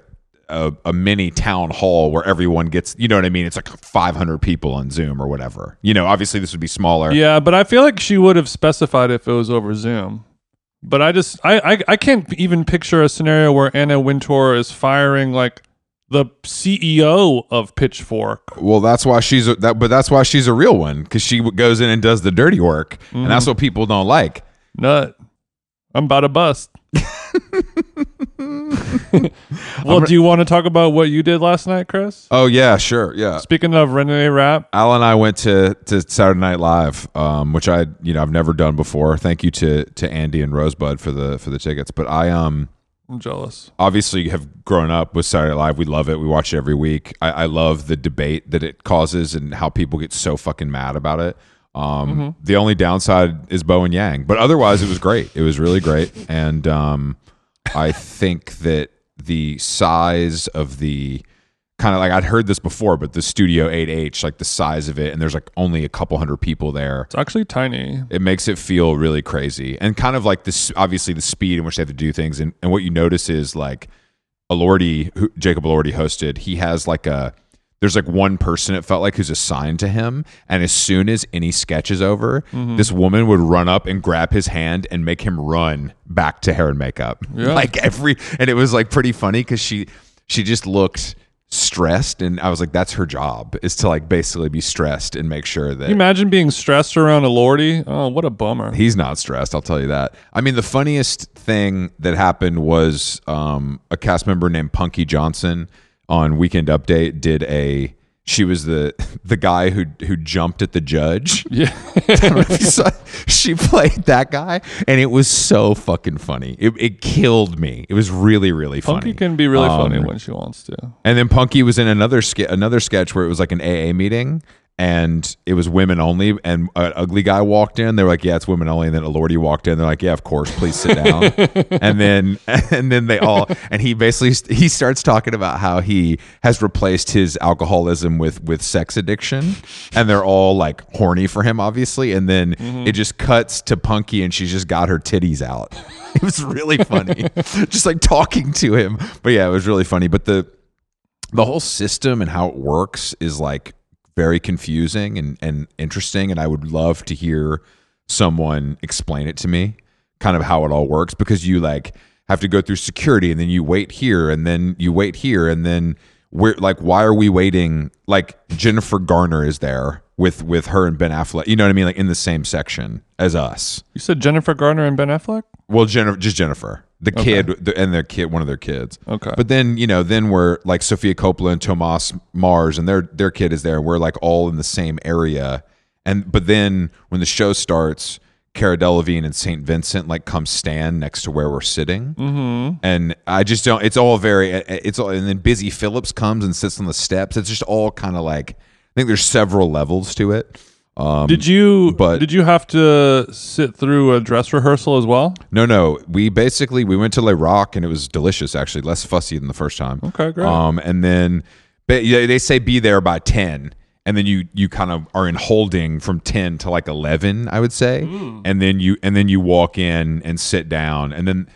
a a mini town hall where everyone gets you know what I mean. It's like 500 people on Zoom or whatever. You know, obviously this would be smaller. yeah, but I feel like she would have specified if it was over Zoom. But I just I, I I can't even picture a scenario where Anna Wintour is firing like the CEO of Pitchfork. Well, that's why she's a, that, but that's why she's a real one because she goes in and does the dirty work, and that's mm-hmm. what people don't like. Nut. I'm about to bust. well, do you want to talk about what you did last night, Chris? Oh yeah, sure, yeah. Speaking of Renee Rapp, Al and I went to to Saturday Night Live, um, which I you know I've never done before. Thank you to to Andy and Rosebud for the for the tickets. But I um I'm jealous. obviously have grown up with Saturday Night Live. We love it. We watch it every week. I, I love the debate that it causes and how people get so fucking mad about it. Um, The only downside is Bowen Yang, but otherwise it was great. It was really great, and um, I think that the size of the kind of like I'd heard this before, but the Studio 8H, like the size of it, and there's like only a couple hundred people there It's actually tiny. it makes it feel really crazy and kind of like this obviously the speed in which they have to do things and, and what you notice is like Elordi who Jacob Elordi hosted he has like a there's like one person it felt like who's assigned to him and as soon as any sketch is over this woman would run up and grab his hand and make him run back to hair and makeup Yeah. like every and it was like pretty funny because she she just looked stressed and i was like that's her job is to like basically be stressed and make sure that Can you imagine being stressed around Elordi? Oh, what a bummer. He's not stressed, I'll tell you that. I mean, the funniest thing that happened was um, a cast member named Punky Johnson on Weekend Update did a. She was the the guy who who jumped at the judge. Yeah. I don't know if you saw- she played that guy, and it was so fucking funny. It, it killed me. It was really really funny. Punky can be really Um, funny when she wants to. and then Punky was in another ske- another sketch where it was like an AA meeting and it was women only. And an ugly guy walked in. They were like, "Yeah, it's women only." And then Elordi walked in. They're like, "Yeah, of course, please sit down." and then and then they all and he basically he starts talking about how he has replaced his alcoholism with with sex addiction, and they're all like horny for him, obviously. And then mm-hmm. it just cuts to Punky, and she's just got her titties out. It was really funny, just like talking to him. But yeah, it was really funny. But the the whole system and how it works is like very confusing and, and interesting and i would love to hear someone explain it to me kind of how it all works because you like have to go through security and then you wait here and then you wait here and then we're like why are we waiting? Like jennifer garner is there with with her and ben affleck you know what i mean? Like in the same section as us. You said Jennifer Garner and Ben Affleck? well jennifer just jennifer the kid the, and their kid one of their kids Okay. but then you know, then we're like Sofia Coppola and Thomas Mars, and their their kid is there. We're like all in the same area, and but then when the show starts, Cara Delevingne and Saint Vincent like come stand next to where we're sitting, mm-hmm. and I just don't. It's all very. It's all, and then Busy Phillips comes and sits on the steps. It's just all kind of like. I think there's several levels to it. Um, Did you but- did you have to sit through a dress rehearsal as well? No, no. We basically we went to Le Rock and it was delicious. Actually, less fussy than the first time. Okay, great. Um, and then they say be there by ten, and then you you kind of are in holding from ten to like eleven, I would say, Hmm. and then you and then you walk in and sit down, and then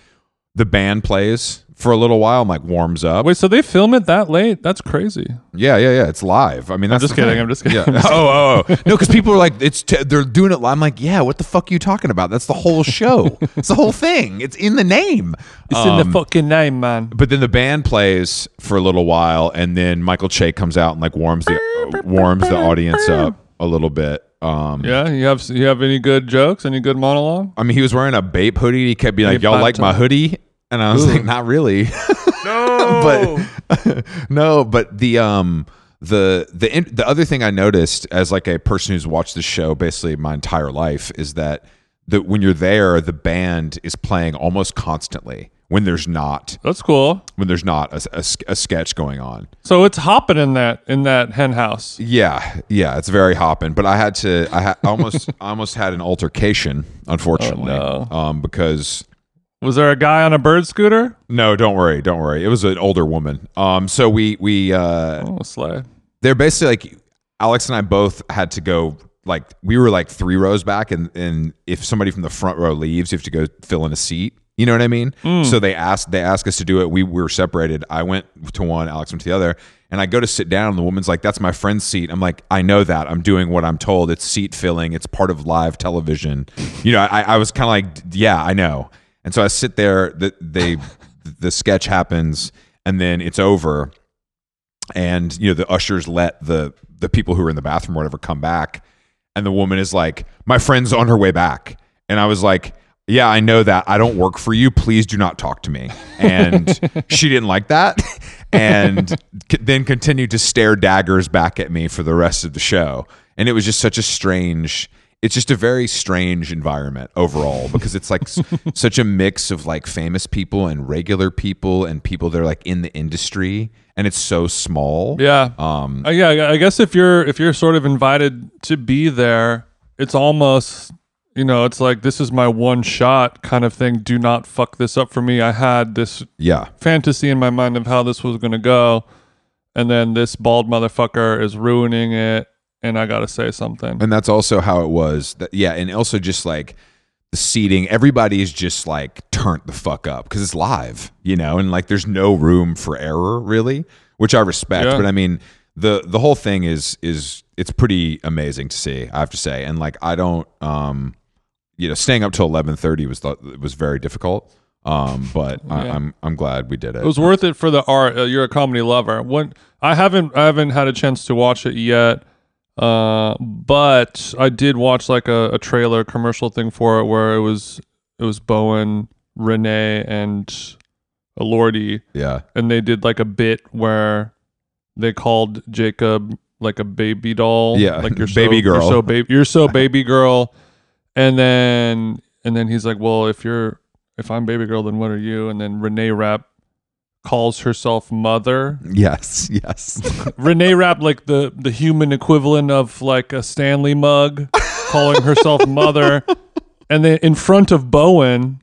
the band plays for a little while, like warms up. Wait, so they film it that late? That's crazy. Yeah, yeah, yeah. It's live. I mean, that's just kidding, thing. I'm just kidding. Yeah. oh, oh, oh. No, because people are like, it's t- they're doing it. live. I'm like, yeah. What the fuck are you talking about? That's the whole show. it's the whole thing. It's in the name. It's in Um, the fucking name, man. but then the band plays for a little while, and then Michael Che comes out and like warms the warms the audience up a little bit. Um, Yeah, you have you have any good jokes? Any good monologue? I mean, he was wearing a Bape hoodie. He kept being like, "Y'all like my hoodie?" And I was like, "Not really." No, but no, but the um the the in- the other thing I noticed as like a person who's watched the show basically my entire life is that that when you're there, the band is playing almost constantly when there's not that's cool. when there's not a, a, a sketch going on. So it's hopping in that in that hen house. Yeah, yeah, it's very hopping. But I had to, I ha- almost, I almost had an altercation, unfortunately, Oh, um, because Was there a guy on a bird scooter? no, don't worry, don't worry. It was an older woman. Um, so we we uh, Oh, slay. they're basically like Alex and I both had to go like we were like three rows back and and if somebody from the front row leaves you have to go fill in a seat. You know what I mean? So they asked they asked us to do it. We, we were separated. I went to one Alex went to the other and I go to sit down and the woman's like that's my friend's seat. I'm like I know that. I'm doing what I'm told. It's seat filling. It's part of live television. You know I, I was kind of like yeah I know and so I sit there the, they the sketch happens and then it's over. And you know the ushers let the the people who were in the bathroom or whatever come back. And the woman is like my friend's on her way back. And i was like yeah i know that. I don't work for you. Please do not talk to me. And she didn't like that. And c- then continued to stare daggers back at me for the rest of the show. And it was just such a strange it's just a very strange environment overall because it's like s- such a mix of like famous people and regular people and people that are like in the industry and it's so small Yeah. um Uh, yeah, I guess if you're if you're sort of invited to be there, it's almost you know, it's like this is my one shot kind of thing. Do not fuck this up for me. I had this yeah fantasy in my mind of how this was going to go, and then this bald motherfucker is ruining it, and I got to say something. and that's also how it was that yeah and also just like the seating everybody is just like turned the fuck up because it's live you know and like there's no room for error really which i respect Yeah. but i mean the the whole thing is is it's pretty amazing to see i have to say and like i don't um you know staying up till 11:30 was th- was very difficult um but I, Yeah. i'm i'm glad we did it It was worth it for the art. Uh, you're a comedy lover. When I haven't, I haven't had a chance to watch it yet. Uh, but I did watch like a, a trailer commercial thing for it where it was it was Bowen, Renee, and Lordy, yeah and they did like a bit where they called Jacob like a baby doll. Yeah, like you're baby so, girl. You're so baby. You're so baby girl. And then and then he's like, well, if you're if I'm baby girl, then what are you? And then Renee Rapp calls herself mother. yes yes Renee Rapp, like the the human equivalent of like a Stanley mug, calling herself mother. And then in front of Bowen,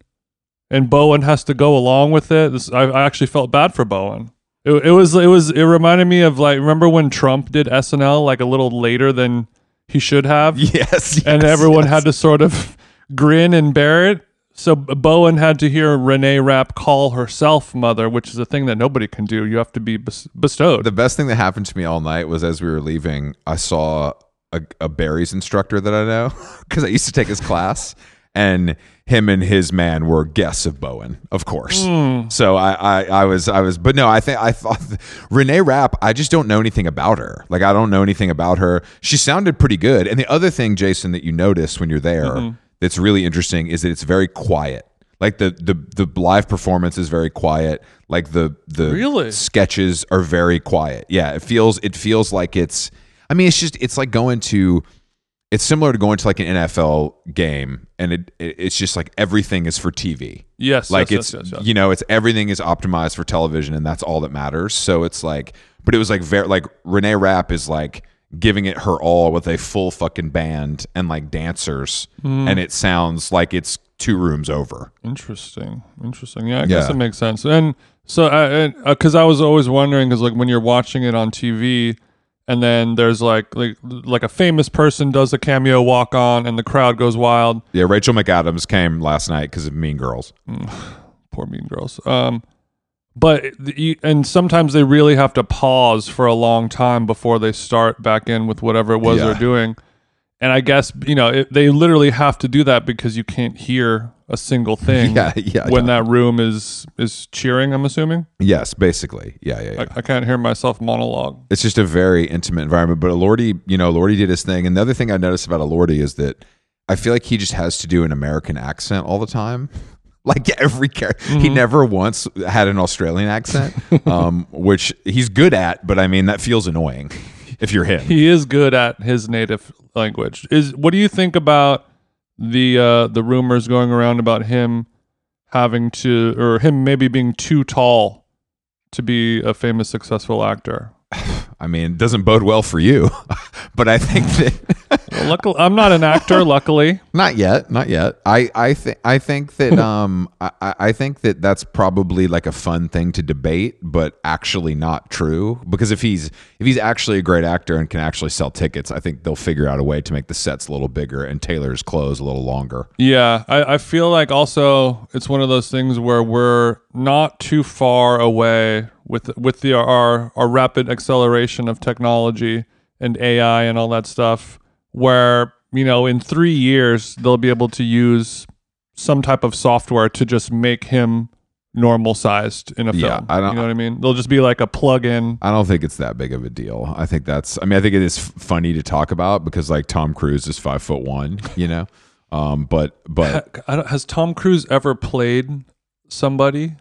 and Bowen has to go along with it. This, I, I actually felt bad for Bowen. It, it was it was it reminded me of like remember when Trump did SNL like a little later than he should have, yes, and everyone yes. had to sort of grin and bear it. So Bowen had to hear Renee Rapp call herself mother, which is a thing that nobody can do. You have to be bestowed. The best thing that happened to me all night was as we were leaving, I saw a, a Barry's instructor that I know because I used to take his class, and him and his man were guests of Bowen, of course. Hmm. So I, I, I was, I was, but no, I think I thought Renee Rapp. I just don't know anything about her. Like I don't know anything about her. She sounded pretty good. And the other thing, Jason, that you notice when you're there, mm-hmm. That's really interesting is that it's very quiet. Like the the the live performance is very quiet. Like the the Really? sketches are very quiet. Yeah, it feels it feels like it's. I mean, it's just it's like going to. it's similar to going to like an NFL game, and it, it it's just like everything is for TV. Yes, Like yes, it's yes, yes, you know it's everything is optimized for television, and that's all that matters. So it's like, but it was like very like Renee Rapp is like giving it her all with a full fucking band and like dancers, Hmm. and it sounds like it's two rooms over. Interesting, interesting. Yeah, I guess it makes sense. And so, I because I was always wondering, because like when you're watching it on TV, and then there's like like like a famous person does a cameo walk on, and the crowd goes wild. Yeah, Rachel McAdams came last night because of Mean Girls. Poor Mean Girls. Um, but you, and sometimes they really have to pause for a long time before they start back in with whatever it was Yeah. they're doing. And I guess you know it, they literally have to do that because you can't hear a single thing Yeah, yeah, when yeah. that room is is cheering. I'm assuming. Yes, basically. Yeah, yeah, yeah. I, I can't hear myself monologue. it's just a very intimate environment. But Lordy, you know, Lordy did his thing. And the other thing I noticed about Lordy is that I feel like he just has to do an American accent all the time. Like every character, Mm-hmm. he never once had an Australian accent, um, which he's good at. But I mean, that feels annoying if you're him. He is good at his native language. Is what do you think about the uh, the rumors going around about him having to or him maybe being too tall to be a famous successful actor? I mean, it doesn't bode well for you. but I think that Well, luckily, I'm not an actor. Luckily, Not yet, not yet. I I think I think that um I, I I think that that's probably like a fun thing to debate, but actually not true. Because if he's if he's actually a great actor and can actually sell tickets, I think they'll figure out a way to make the sets a little bigger and Taylor's clothes a little longer. yeah, I, I feel like also it's one of those things where we're not too far away with with the our our rapid acceleration of technology and AI and all that stuff. Where you know in three years they'll be able to use some type of software to just make him normal sized in a film. Yeah, I don't- you know what I mean? They'll just be like a plug-in. I don't think it's that big of a deal. I think that's. I mean, I think it is f- funny to talk about because like Tom Cruise is five foot one, you know. Um, but but I don't- Has Tom Cruise ever played somebody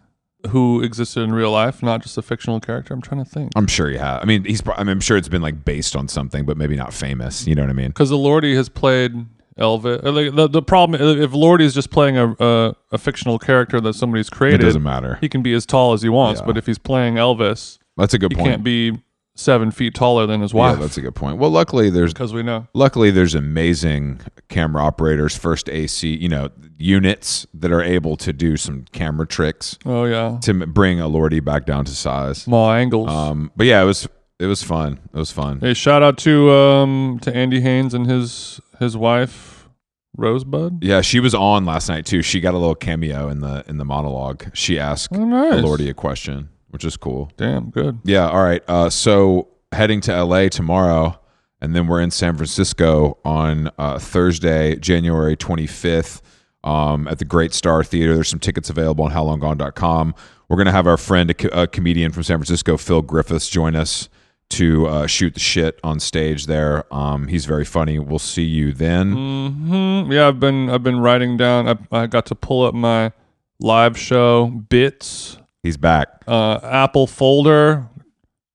who existed in real life, not just a fictional character? I'm trying to think. I'm sure he has. I mean, he's. pro- I mean, I'm sure it's been like based on something, but maybe not famous. You know what I mean? Because the Lordy has played Elvis. uh, Like, the, the problem, if Lordy is just playing a, a, a fictional character that somebody's It created, doesn't matter. he can be as tall as he wants. Yeah. But if he's playing Elvis, That's a good he point. can't be seven feet taller than his wife. Yeah, that's a good point. Well, luckily there's Because we know. luckily there's amazing camera operators, first AC, you know, units that are able to do some camera tricks Oh, yeah. to bring Elordi back down to size. Small angles. Um, but yeah, it was it was fun. It was fun. hey, shout out to um to Andy Haynes and his his wife, Rosebud. Yeah, she was on last night too. She got a little cameo in the in the monologue. She asked Oh, nice. Lordy a question, which is cool. Damn, good. Yeah. All right. Uh, so heading to LA tomorrow, and then we're in San Francisco on uh, Thursday, January 25th, um, at the Great Star Theater. There's some tickets available on howlonggone.com. We're going to have our friend, a, co- a comedian from San Francisco, Phil Griffiths, join us to uh, shoot the shit on stage there. Um, he's very funny. We'll see you then. hmm Yeah, I've been I've been writing down. I, I got to pull up my live show bits, He's back. uh, Apple folder.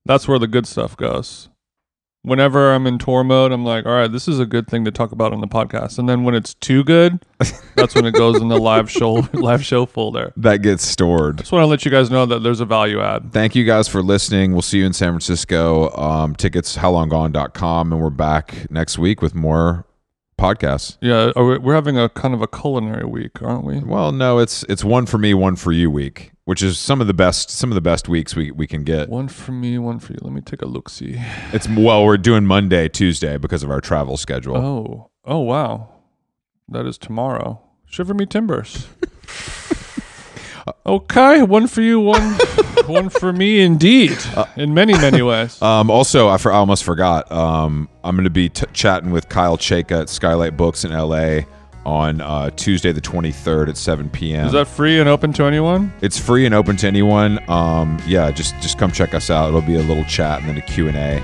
That's where the good stuff goes. Whenever I'm in tour mode, I'm like, all right, this is a good thing to talk about on the podcast. And then when it's too good, that's when it goes in the live show live show folder. That gets stored. Just want to let you guys know that there's a value add. Thank you guys for listening. We'll see you in San Francisco. Um, tickets, howlonggone.com. And we're back next week with more podcasts. Yeah, we- we're having a kind of a culinary week, aren't we? Well, no, it's it's one for me, one for you week, which is some of the best some of the best weeks we, we can get. One for me, one for you. Let me take a look. See. It's well, we're doing Monday, Tuesday because of our travel schedule. Oh, oh wow, that is tomorrow. Shiver me timbers. okay, one for you, one, one for me, indeed, in many many ways. Um, also, I, for, I almost forgot. Um, I'm going to be t- chatting with Kyle Chayka at Skylight Books in LA on uh, Tuesday the 23rd at 7 p.m. Is that free and open to anyone? It's free and open to anyone. Um, yeah, just just come check us out. It'll be a little chat and then a Q and A,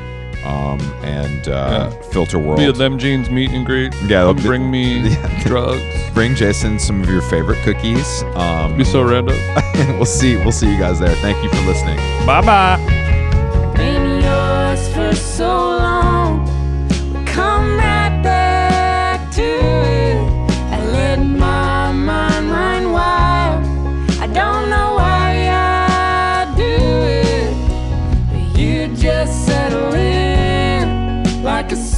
um, and uh, Filter World. Be a them jeans meet and greet. Yeah, Come be- bring me Yeah. drugs. Bring Jason some of your favorite cookies. Um, Be so random. we'll see. We'll see you guys there. Thank you for listening. bye bye.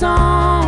Song.